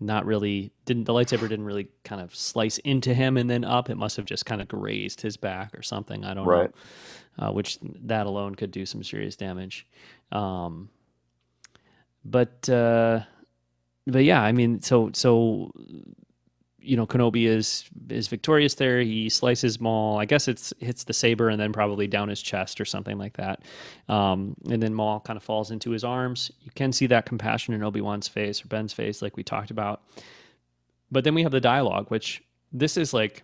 not really didn't the lightsaber didn't really kind of slice into him and then up. It must have just kind of grazed his back or something. I don't Right. know, uh, which that alone could do some serious damage. Um, but uh, but yeah, I mean, so so you know, Kenobi is is victorious there. He slices Maul. I guess it's hits the saber and then probably down his chest or something like that. Um, and then Maul kind of falls into his arms. You can see that compassion in Obi Wan's face or Ben's face, like we talked about. But then we have the dialogue, which this is like.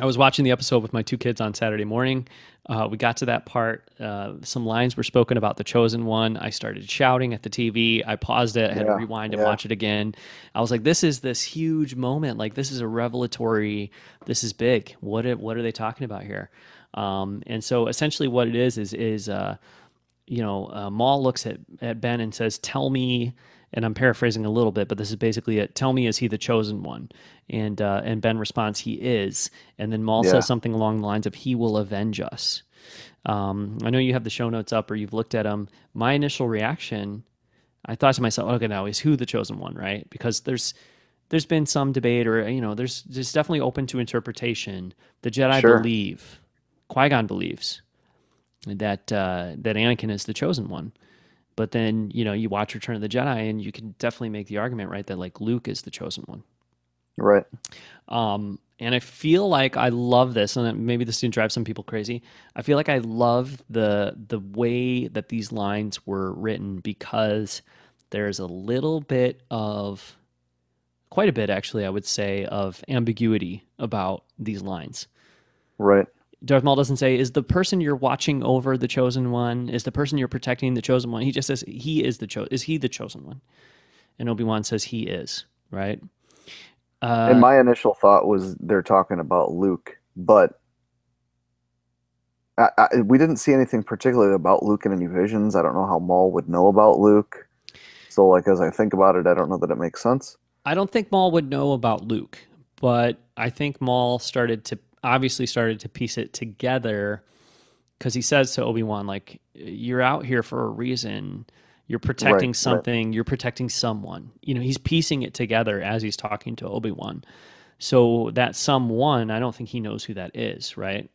I was watching the episode with my two kids on Saturday morning. Uh, we got to that part. Uh, some lines were spoken about the chosen one. I started shouting at the TV. I paused it. I had to Yeah, rewind and yeah. watch it again. I was like, "This is this huge moment. Like this is a revelatory. This is big. What are, what are they talking about here?" Um, and so essentially, what it is is is uh, you know, uh, Maul looks at at Ben and says, "Tell me." And I'm paraphrasing a little bit, but this is basically it. Tell me, is he the chosen one? And uh, and Ben responds, "He is." And then Maul Yeah. says something along the lines of, "He will avenge us." Um, I know you have the show notes up or you've looked at them. My initial reaction, I thought to myself, okay, now is who the chosen one, right? Because there's there's been some debate, or you know, there's there's definitely open to interpretation. The Jedi Sure. believe, Qui Gon believes that uh, that Anakin is the chosen one. But then you know you watch Return of the Jedi, and you can definitely make the argument, right, that like Luke is the chosen one. Right. Um, and I feel like I love this, and maybe this didn't drive some people crazy. I feel like I love the the way that these lines were written because there's a little bit of, quite a bit actually, I would say, of ambiguity about these lines. Right. Darth Maul doesn't say, "Is the person you're watching over the chosen one? Is the person you're protecting the chosen one?" He just says, "He is the cho- Is he the chosen one?" And Obi Wan says, "He is." Right. Uh, and my initial thought was they're talking about Luke, but I, I, we didn't see anything particularly about Luke in any visions. I don't know how Maul would know about Luke. So, like as I think about it, I don't know that it makes sense. I don't think Maul would know about Luke, but I think Maul started to obviously started to piece it together because he says to Obi Wan, like, "You're out here for a reason. You're protecting right. something. You're protecting someone." You know, he's piecing it together as he's talking to Obi Wan. So that someone, I don't think he knows who that is, right?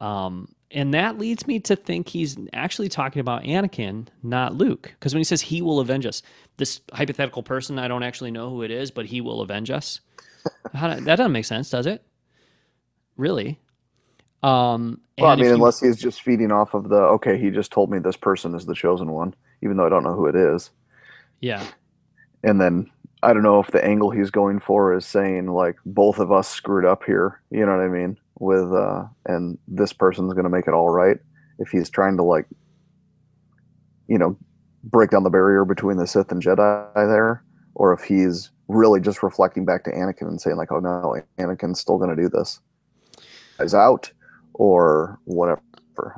Um, and that leads me to think he's actually talking about Anakin, not Luke. Because when he says he will avenge us, this hypothetical person, I don't actually know who it is, but he will avenge us. How do- that doesn't make sense, does it? Really? Um, Well, I mean, you- unless he's just feeding off of the okay, he just told me this person is the chosen one, even though I don't know who it is. yeah, And then I don't know if the angle he's going for is saying like both of us screwed up here. You know what I mean? With uh, and this person's going to make it all right. If he's trying to like, you know, break down the barrier between the Sith and Jedi there, or if he's really just reflecting back to Anakin and saying like, "Oh no, Anakin's still going to do this." Is out or whatever.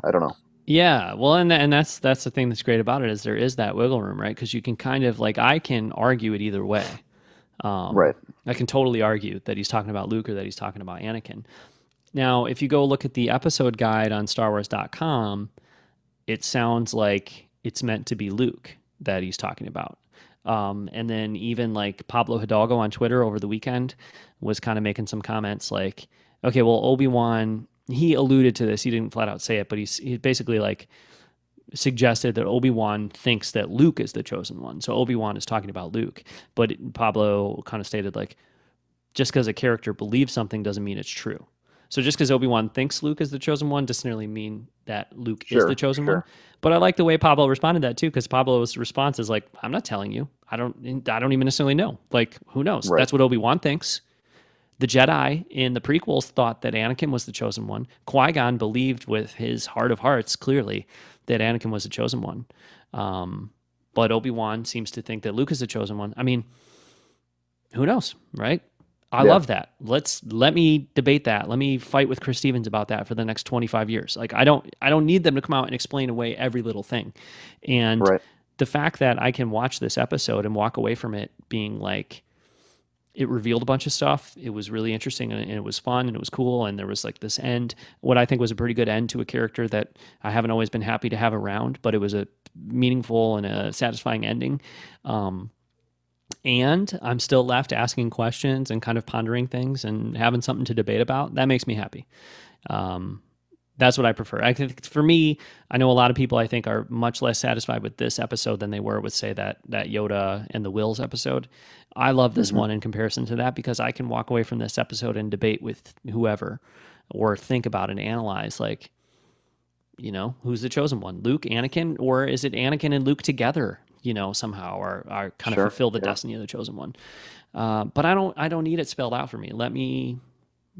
I don't know. Yeah, well, and and that's that's the thing that's great about it is there is that wiggle room, right? Because you can kind of like I can argue it either way. Um, right. I can totally argue that he's talking about Luke or that he's talking about Anakin. Now, if you go look at the episode guide on StarWars.com, it sounds like it's meant to be Luke that he's talking about. Um, and then even like Pablo Hidalgo on Twitter over the weekend was kind of making some comments like, okay, well, Obi Wan he alluded to this. He didn't flat out say it, but he's he basically like suggested that Obi Wan thinks that Luke is the chosen one. So Obi Wan is talking about Luke, but Pablo kind of stated like, just because a character believes something doesn't mean it's true. So just because Obi Wan thinks Luke is the chosen one doesn't necessarily mean that Luke sure, is the chosen sure. one. But I like the way Pablo responded to that too, because Pablo's response is like, "I'm not telling you. I don't. I don't even necessarily know. Like, who knows? Right. That's what Obi Wan thinks. The Jedi in the prequels thought that Anakin was the chosen one. Qui Gon believed with his heart of hearts, clearly, that Anakin was the chosen one. Um, but Obi Wan seems to think that Luke is the chosen one. I mean, who knows, right? I yeah. love that. Let's let me debate that. Let me fight with Chris Stevens about that for the next 25 years. Like I don't I don't need them to come out and explain away every little thing. And right. the fact that I can watch this episode and walk away from it being like it revealed a bunch of stuff. It was really interesting and, it was fun and it was cool. And there was like this end, what I think was a pretty good end to a character that I haven't always been happy to have around, but it was a meaningful and a satisfying ending. Um, and I'm still left asking questions and kind of pondering things and having something to debate about. That makes me happy. Um, that's what I prefer. I think for me, I know a lot of people I think are much less satisfied with this episode than they were with say that that Yoda and the Whills episode. I love this mm-hmm. one in comparison to that because I can walk away from this episode and debate with whoever or think about and analyze like you know, who's the chosen one? Luke, Anakin, or is it Anakin and Luke together, you know, somehow or, or kind sure, of fulfill the destiny of the chosen one? Uh, but I don't I don't need it spelled out for me. Let me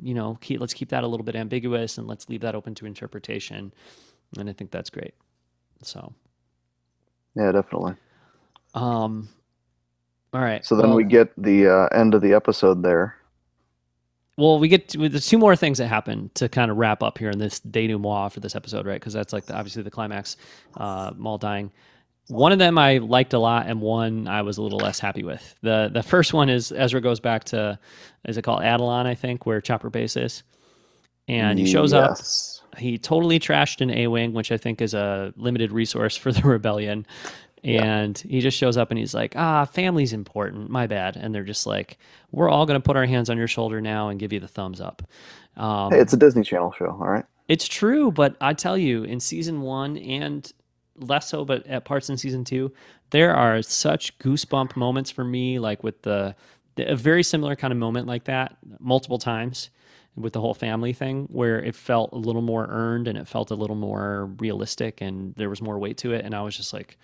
you know, keep, let's keep that a little bit ambiguous and let's leave that open to interpretation. And I think that's great. So, yeah, definitely. Um, all right. So then well, we get the uh, end of the episode there. Well, we get to, there's two more things that happen to kind of wrap up here in this denouement for this episode, right? Because that's like the, obviously the climax, uh, Maul dying one of them I liked a lot, and one I was a little less happy with. the The first one is Ezra goes back to, is it called Atollon? I think where Chopper Base is, and he shows yes. up. He totally trashed an A wing, which I think is a limited resource for the rebellion. And yeah. he just shows up and he's like, "Ah, family's important. My bad." And they're just like, "We're all going to put our hands on your shoulder now and give you the thumbs up." Um, hey, it's a Disney Channel show, all right. It's true, but I tell you, in season one and less so, but at parts in season two, there are such goosebump moments for me, like with the, the a very similar kind of moment like that multiple times with the whole family thing where it felt a little more earned and it felt a little more realistic and there was more weight to it. And I was just like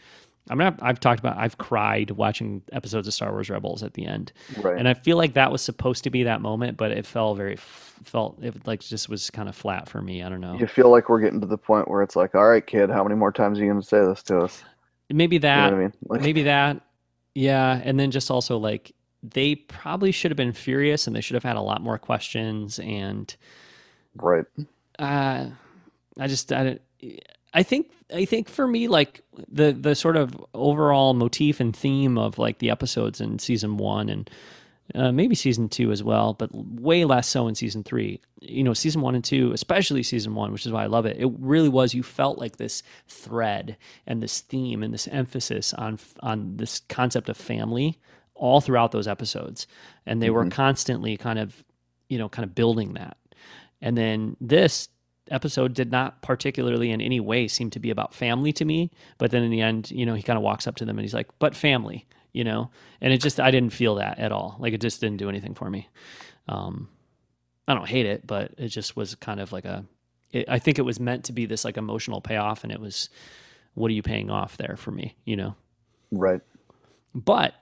I mean, I've, I've, talked about I've cried watching episodes of Star Wars Rebels at the end, right. and I feel like that was supposed to be that moment, but it felt very felt it like just was kind of flat for me. I don't know. You feel like we're getting to the point where it's like, all right, kid, how many more times are you going to say this to us? Maybe that. You know I mean? Like, maybe that. Yeah, and then just also like they probably should have been furious, and they should have had a lot more questions, and right. Uh, I just I don't I think I think for me, like the the sort of overall motif and theme of like the episodes in season one and uh, maybe season two as well, but way less so in season three. You know, season one and two, especially season one, which is why I love it. It really was. You felt like this thread and this theme and this emphasis on on this concept of family all throughout those episodes, and they mm-hmm. were constantly kind of, you know, kind of building that. And then this episode did not particularly in any way seem to be about family to me. But then in the end, you know, he kind of walks up to them and he's like, but family, you know? And it just, I didn't feel that at all. Like it just didn't do anything for me. Um, I don't hate it, but it just was kind of like a. It, I think it was meant to be this like emotional payoff. And it was, what are you paying off there for me, you know? Right. But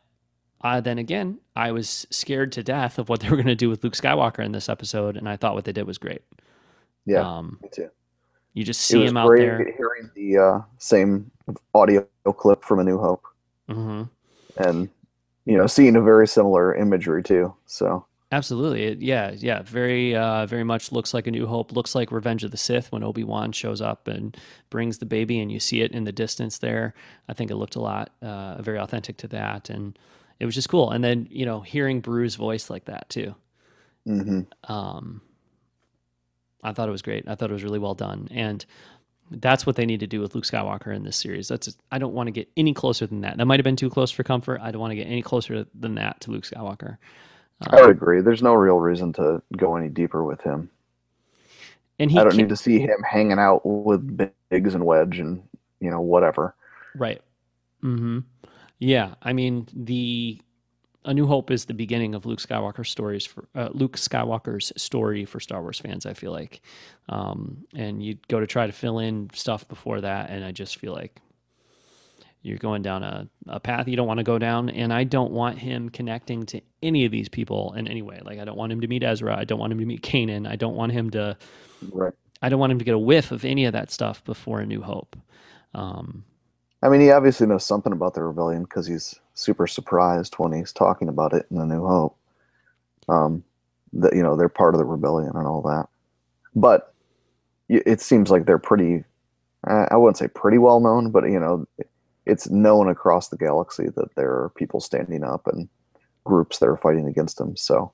uh, then again, I was scared to death of what they were going to do with Luke Skywalker in this episode, and I thought what they did was great. Yeah, um, me too. You just see him out there. Hearing the uh, same audio clip from A New Hope, mm-hmm. and you know, seeing a very similar imagery too. So Absolutely. It, yeah, yeah. Very, uh, very much looks like a New Hope. Looks like Revenge of the Sith when Obi Wan shows up and brings the baby, and you see it in the distance there. I think it looked a lot, uh, very authentic to that, and it was just cool. And then you know, hearing Beru's voice like that too. hmm Um, I thought it was great. I thought it was really well done, and that's what they need to do with Luke Skywalker in this series. That's I don't want to get any closer than that. That might have been too close for comfort. I don't want to get any closer than that to Luke Skywalker. I would agree. There's no real reason to go any deeper with him. And he I don't need to see him hanging out with Biggs and Wedge and you know whatever. Right. hmm Yeah. I mean, the A New Hope is the beginning of Luke Skywalker's stories for uh, Luke Skywalker's story for Star Wars fans. I feel like, um, and you go to try to fill in stuff before that, and I just feel like you're going down a, a path you don't want to go down. And I don't want him connecting to any of these people in any way. Like, I don't want him to meet Ezra. I don't want him to meet Kanan. I don't want him to. Right. I don't want him to get a whiff of any of that stuff before A New Hope. Um, I mean, he obviously knows something about the rebellion because he's super surprised when he's talking about it in The New Hope. Um, that you know they're part of the rebellion and all that, but it seems like they're pretty. I wouldn't say pretty well known, but you know, it's known across the galaxy that there are people standing up and groups that are fighting against them. So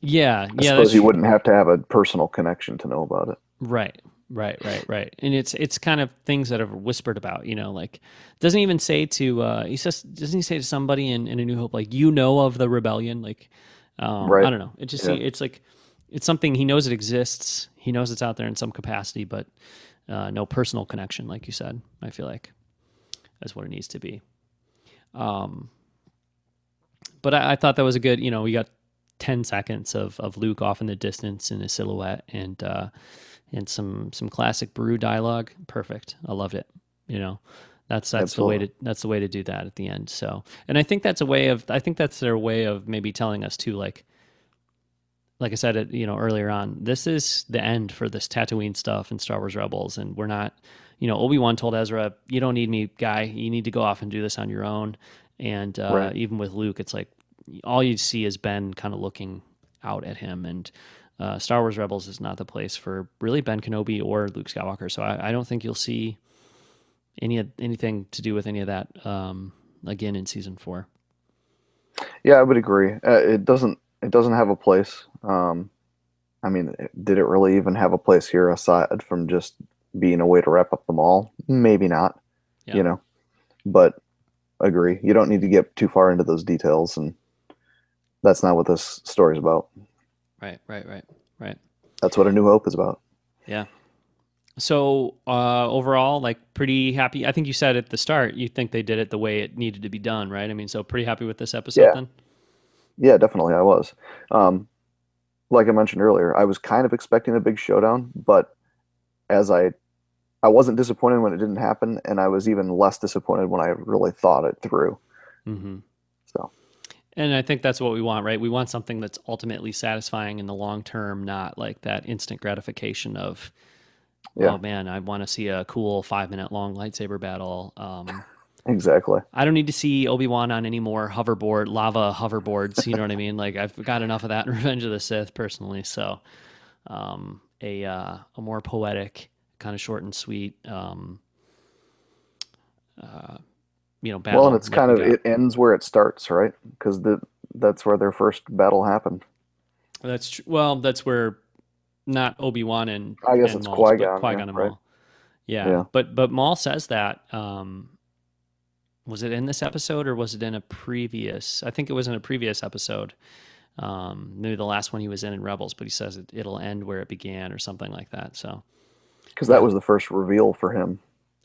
yeah, I yeah, suppose you wouldn't have to have a personal connection to know about it. Right, right, right, right. And it's it's kind of things that are whispered about, you know, like doesn't even say to uh he says doesn't he say to somebody in, in A New Hope like you know of the rebellion? Like um Right. I don't know. It just Yeah. it's like it's something he knows it exists. He knows it's out there in some capacity, but uh no personal connection, like you said, I feel like that's what it needs to be. Um but I, I thought that was a good, you know, we got 10 seconds of, of Luke off in the distance in a silhouette and uh and some some classic Beru dialogue. Perfect. I loved it. You know, that's that's the way to that's the way to do that at the end. So, and I think that's a way of I think that's their way of maybe telling us too, like like I said, you know, earlier on, this is the end for this Tatooine stuff and Star Wars Rebels, and we're not, you know, Obi Wan told Ezra, "You don't need me, guy. You need to go off and do this on your own." And uh, Right. even with Luke, it's like all you see is Ben kind of looking out at him, and uh, Star Wars Rebels is not the place for really Ben Kenobi or Luke Skywalker. So I, I don't think you'll see any anything to do with any of that um, again in season four. Yeah, I would agree. Uh, it doesn't it doesn't have a place. Um, I mean, did it really even have a place here aside from just being a way to wrap up the Maul? Maybe not. Yeah. You know, but agree. You don't need to get too far into those details, and that's not what this story's about. Right, right, right, right. That's what A New Hope is about. Yeah. So uh, overall, like pretty happy. I think you said at the start you think they did it the way it needed to be done, right? I mean, so pretty happy with this episode Yeah. then. Yeah, definitely, I was. Um, like I mentioned earlier, I was kind of expecting a big showdown, but as I, I wasn't disappointed when it didn't happen, and I was even less disappointed when I really thought it through. Mm-hmm. So And I think that's what we want, right? We want something that's ultimately satisfying in the long term, not like that instant gratification of, Yeah. oh man, I want to see a cool five minute long lightsaber battle. Um, exactly, I don't need to see Obi Wan on any more hoverboard, lava hoverboards. You know what I mean? Like I've got enough of that in Revenge of the Sith personally. So, um, a uh, a more poetic, kind of short and sweet, um, uh, you know, battle. well, and it's kind of it ends where it starts, right? Because the that's where their first battle happened. That's tr- well, that's where not Obi Wan and I guess and it's Maul's, but Qui-Gon, Qui-Gon yeah, and right. Maul. Yeah. Yeah. but but Maul says that. Um, was it in this episode or was it in a previous? I think it was in a previous episode. Um, maybe the last one he was in in Rebels, but he says it, it'll end where it began or something like that. So, Because that was the first reveal for him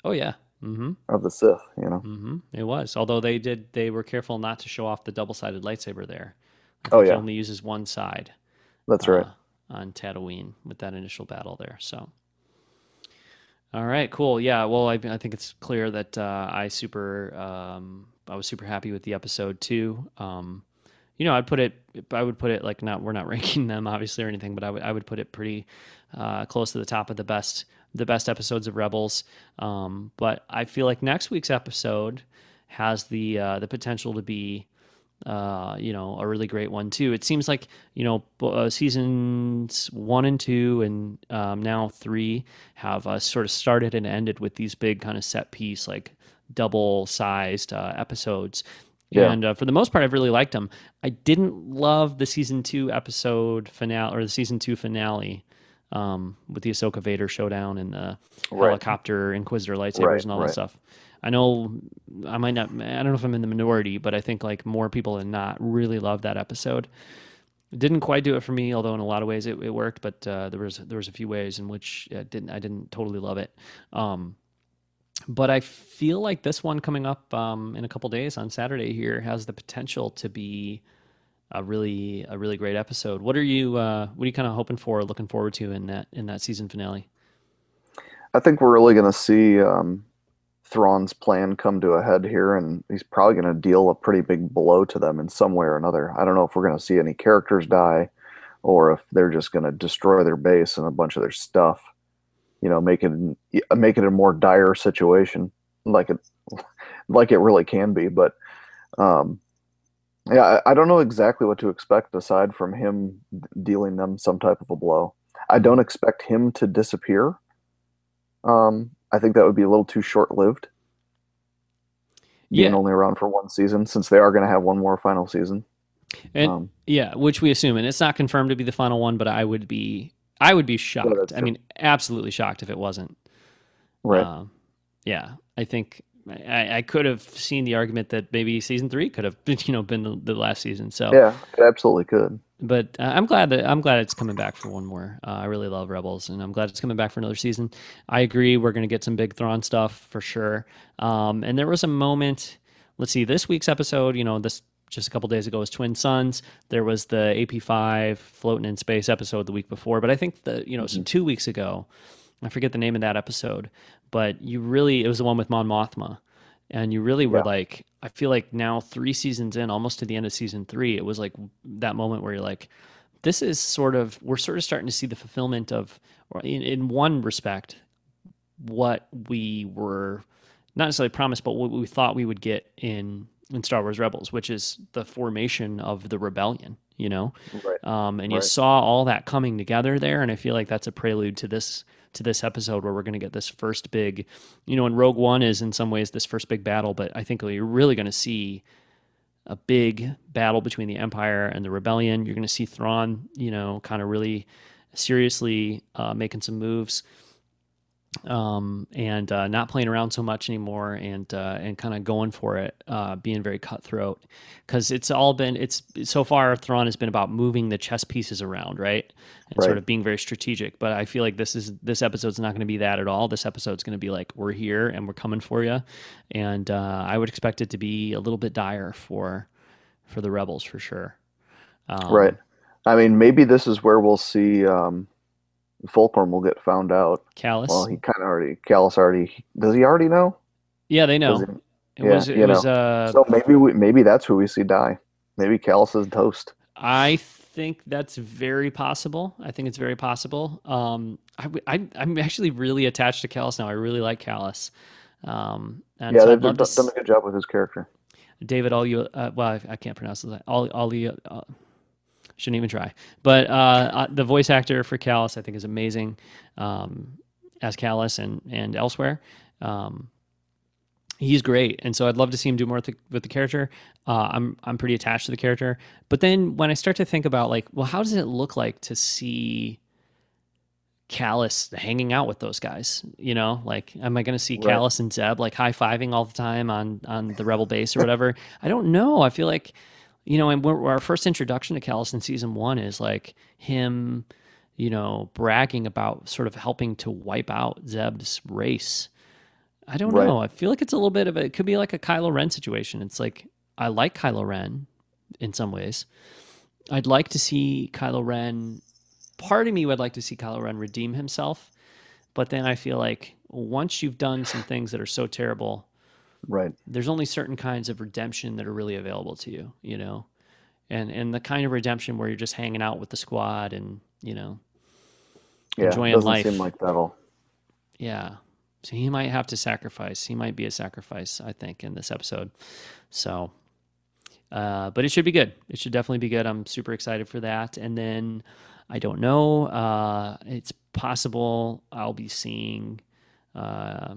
oh yeah, mm-hmm, of the Sith. You know. mm-hmm, it was. Although they did, they were careful not to show off the double-sided lightsaber there. Oh, yeah. only uses one side. That's right. uh, on Tatooine with that initial battle there. So, all right, cool. Yeah, well, I, I think it's clear that uh, I super, um, I was super happy with the episode too. Um, you know, I'd put it, I would put it like not, we're not ranking them obviously or anything, but I would, I would put it pretty uh, close to the top of the best, the best episodes of Rebels. Um, but I feel like next week's episode has the uh, the potential to be uh, you know, a really great one too. It seems like you know uh, seasons one and two, and um, now three have uh, sort of started and ended with these big kind of set piece, like double sized uh, episodes. Yeah. And uh, for the most part, I've really liked them. I didn't love the season two episode finale or the season two finale um, with the Ahsoka Vader showdown and the right. helicopter Inquisitor lightsabers right, and all right. that stuff. I know I might not. I don't know if I'm in the minority, but I think like more people than not really love that episode. It didn't quite do it for me, although in a lot of ways it, it worked. But uh, there was there was a few ways in which it didn't I didn't totally love it. Um, but I feel like this one coming up um, in a couple days on Saturday here has the potential to be a really a really great episode. What are you uh, what are you kind of hoping for, looking forward to in that in that season finale? I think we're really going to see um, Thrawn's plan come to a head here, and he's probably going to deal a pretty big blow to them in some way or another. I don't know if we're going to see any characters die, or if they're just going to destroy their base and a bunch of their stuff. You know, make it make it a more dire situation, like it like it really can be. But um, yeah, I, I don't know exactly what to expect aside from him dealing them some type of a blow. I don't expect him to disappear. Um, I think that would be a little too short lived. Being yeah. only around for one season, since they are going to have one more final season. And um, yeah, which we assume, and it's not confirmed to be the final one, but I would be, I would be shocked. Yeah, I mean, absolutely shocked if it wasn't. Right. Um, yeah, I think I, I, could have seen the argument that maybe season three could have, you know, been the, the last season. So yeah, it absolutely could but uh, I'm glad that I'm glad it's coming back for one more. Uh, I really love Rebels, and I'm glad it's coming back for another season. I agree. We're going to get some big Thrawn stuff for sure. Um, and there was a moment. Let's see. This week's episode, you know, this just a couple days ago was Twin Suns. There was the AP5 floating in space episode the week before, but I think the you know mm-hmm. some two weeks ago, I forget the name of that episode, but you really it was the one with Mon Mothma and you really were yeah. like i feel like now three seasons in almost to the end of season three it was like that moment where you're like this is sort of we're sort of starting to see the fulfillment of in, in one respect what we were not necessarily promised but what we thought we would get in in star wars rebels which is the formation of the rebellion you know right. um, and right. you saw all that coming together there and i feel like that's a prelude to this to this episode where we're going to get this first big, you know, and Rogue One is in some ways this first big battle, but I think you're really going to see a big battle between the Empire and the Rebellion. You're going to see Thrawn, you know, kind of really seriously uh, making some moves um, and uh, not playing around so much anymore, and uh, and kind of going for it, uh, being very cutthroat, because it's all been it's so far Thrawn has been about moving the chess pieces around, right, and right. sort of being very strategic. But I feel like this is this episode's not going to be that at all. This episode's going to be like we're here and we're coming for you, and uh, I would expect it to be a little bit dire for for the rebels for sure. Um, right. I mean, maybe this is where we'll see. Um Fulcrum will get found out. Kallus. Well, he kind of already. Kallus already. Does he already know? Yeah, they know. It yeah, was. It was. Uh, so maybe we, maybe that's who we see die. Maybe Kallus is toast. I think that's very possible. I think it's very possible. Um, I, I, am actually really attached to Kallus now. I really like Kallus. Um, and yeah, so they've done, done, a good job with his character. David all you uh, well, I, I, can't pronounce it. All, all you, uh, Shouldn't even try. But uh, the voice actor for Kallus, I think, is amazing um, as Kallus and and elsewhere. Um, he's great, and so I'd love to see him do more with the, with the character. Uh, I'm I'm pretty attached to the character, but then when I start to think about like, well, how does it look like to see Kallus hanging out with those guys? You know, like, am I going to see right. Kallus and Zeb like high fiving all the time on on the Rebel base or whatever? I don't know. I feel like you know, and our first introduction to Kallus in season one is like him, you know, bragging about sort of helping to wipe out Zeb's race. I don't right. know. I feel like it's a little bit of a, it could be like a Kylo Ren situation. It's like, I like Kylo Ren in some ways. I'd like to see Kylo Ren, part of me would like to see Kylo Ren redeem himself. But then I feel like once you've done some things that are so terrible, Right. There's only certain kinds of redemption that are really available to you, you know, and and the kind of redemption where you're just hanging out with the squad and you know yeah, enjoying doesn't life. Seem like that'll. Yeah, So he might have to sacrifice. He might be a sacrifice, I think, in this episode. So, uh, but it should be good. It should definitely be good. I'm super excited for that. And then I don't know. Uh, it's possible I'll be seeing uh,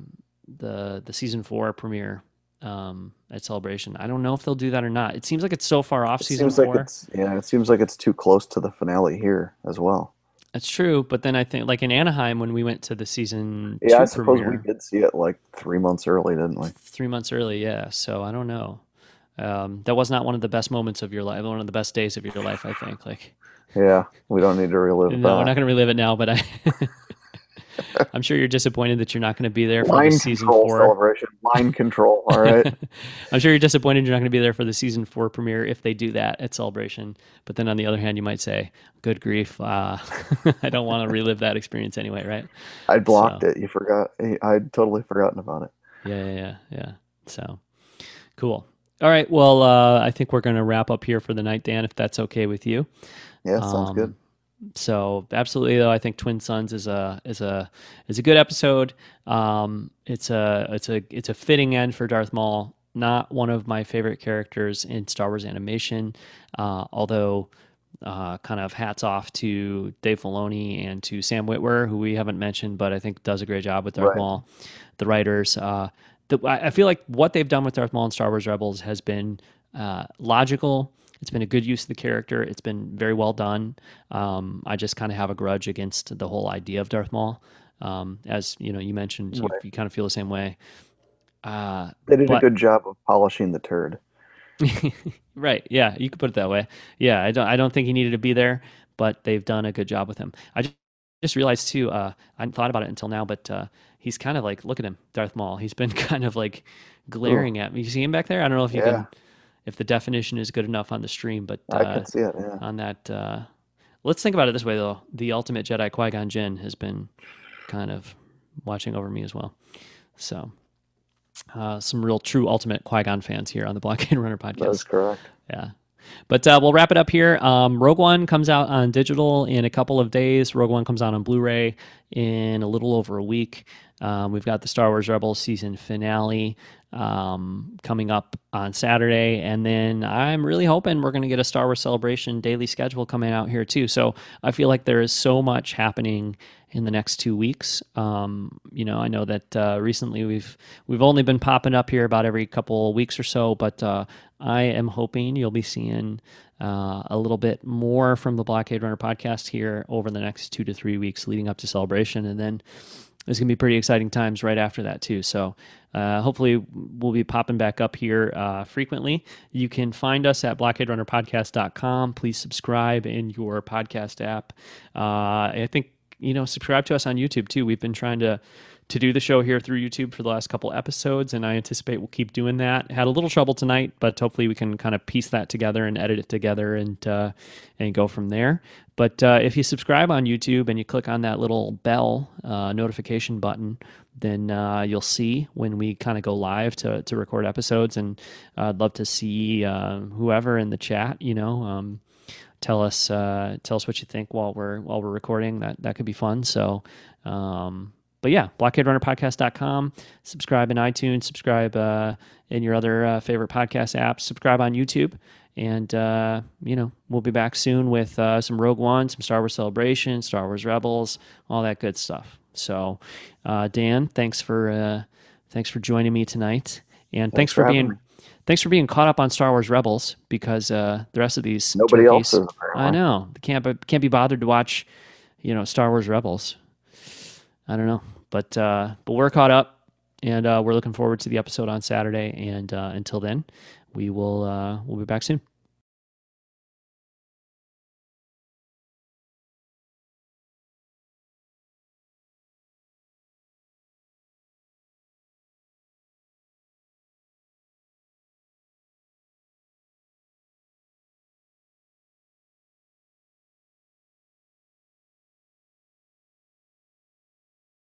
the the season four premiere um, at Celebration. I don't know if they'll do that or not. It seems like it's so far off It season seems four. like it's yeah, it seems like it's too close to the finale here as well. That's true, but then I think like in Anaheim when we went to the season Yeah, two I suppose premiere, we did see it like three months early, didn't we? three months early, yeah. So I don't know. Um, that was not one of the best moments of your life, one of the best days of your life. I think. Like, Yeah, we don't need to relive no, that. we're not going to relive it now, but I, I'm sure you're disappointed that you're not going to be there for Line the season four. celebration. Line control. All right. I'm sure you're disappointed you're not going to be there for the season four premiere if they do that at Celebration. But then on the other hand, you might say, "Good grief, uh, I don't want to relive that experience anyway." Right? I blocked it. You forgot. I'd totally forgotten about it. Yeah, yeah, yeah, yeah. So cool. All right. Well, uh, I think we're going to wrap up here for the night, Dan, if that's okay with you. Yeah, sounds good. So absolutely, though, I think Twin Suns is a is a is a good episode. Um, it's a it's a it's a fitting end for Darth Maul. Not one of my favorite characters in Star Wars animation, uh, although. Uh, kind of hats off to Dave Filoni and to Sam Witwer, who we haven't mentioned, but I think does a great job with Darth Right. Maul. The writers, uh, the, I I feel like what they've done with Darth Maul and Star Wars Rebels has been uh, logical. It's been a good use of the character. It's been very well done. Um, I just kind of have a grudge against the whole idea of Darth Maul. Um, as you know, you mentioned, you, Right. you kind of feel the same way. Uh, They did but- a good job of polishing the turd. right. Yeah, you could put it that way. Yeah, I don't. I don't think he needed to be there, but they've done a good job with him. I just, just realized too. Uh, I hadn't thought about it until now, but uh, he's kind of like, look at him, Darth Maul. He's been kind of like glaring at me. You see him back there? I don't know if you Yeah. can, if the definition is good enough on the stream, but I uh, can see it. Yeah. on that. Uh, let's think about it this way, though. The ultimate Jedi Qui Gon Jinn has been kind of watching over me as well. So, uh, some real true ultimate Qui Gon fans here on the Blockade Runner podcast. That is correct. Yeah. But uh, we'll wrap it up here. Um, Rogue One comes out on digital in a couple of days. Rogue One comes out on Blu ray in a little over a week. Um, we've got the Star Wars Rebels season finale um, coming up on Saturday. And then I'm really hoping we're going to get a Star Wars Celebration daily schedule coming out here too. So I feel like there is so much happening in the next two weeks. Um, you know, I know that uh, recently we've we've only been popping up here about every couple weeks or so, but uh, I am hoping you'll be seeing uh, a little bit more from the Blockade Runner podcast here over the next two to three weeks leading up to celebration, and then there's going to be pretty exciting times right after that too. So uh, hopefully we'll be popping back up here uh, frequently. You can find us at blockaderunnerpodcast.com. Please subscribe in your podcast app. Uh, I think you know subscribe to us on YouTube too. We've been trying to to do the show here through YouTube for the last couple episodes, and I anticipate we'll keep doing that. Had a little trouble tonight, but hopefully we can kind of piece that together and edit it together and uh, and go from there. But uh, if you subscribe on YouTube and you click on that little bell uh, notification button, then uh, you'll see when we kind of go live to, to record episodes. And uh, I'd love to see uh, whoever in the chat, you know, um, tell us uh, tell us what you think while we're while we're recording. That that could be fun. So. Um, but yeah, blockaderunnerpodcast.com. Subscribe in iTunes, subscribe uh, in your other uh, favorite podcast apps, subscribe on YouTube. And, uh, you know, we'll be back soon with uh, some Rogue One, some Star Wars Celebration, Star Wars Rebels, all that good stuff. So, uh, Dan, thanks for uh, thanks for joining me tonight, and thanks, Thanks for, for being me. thanks for being caught up on Star Wars Rebels because uh, the rest of these Nobody turkeys- else is apparently. I know can't can't be bothered to watch, you know, Star Wars Rebels. I don't know, but uh, but we're caught up, and uh, we're looking forward to the episode on Saturday. And uh, until then, we will uh, we'll be back soon.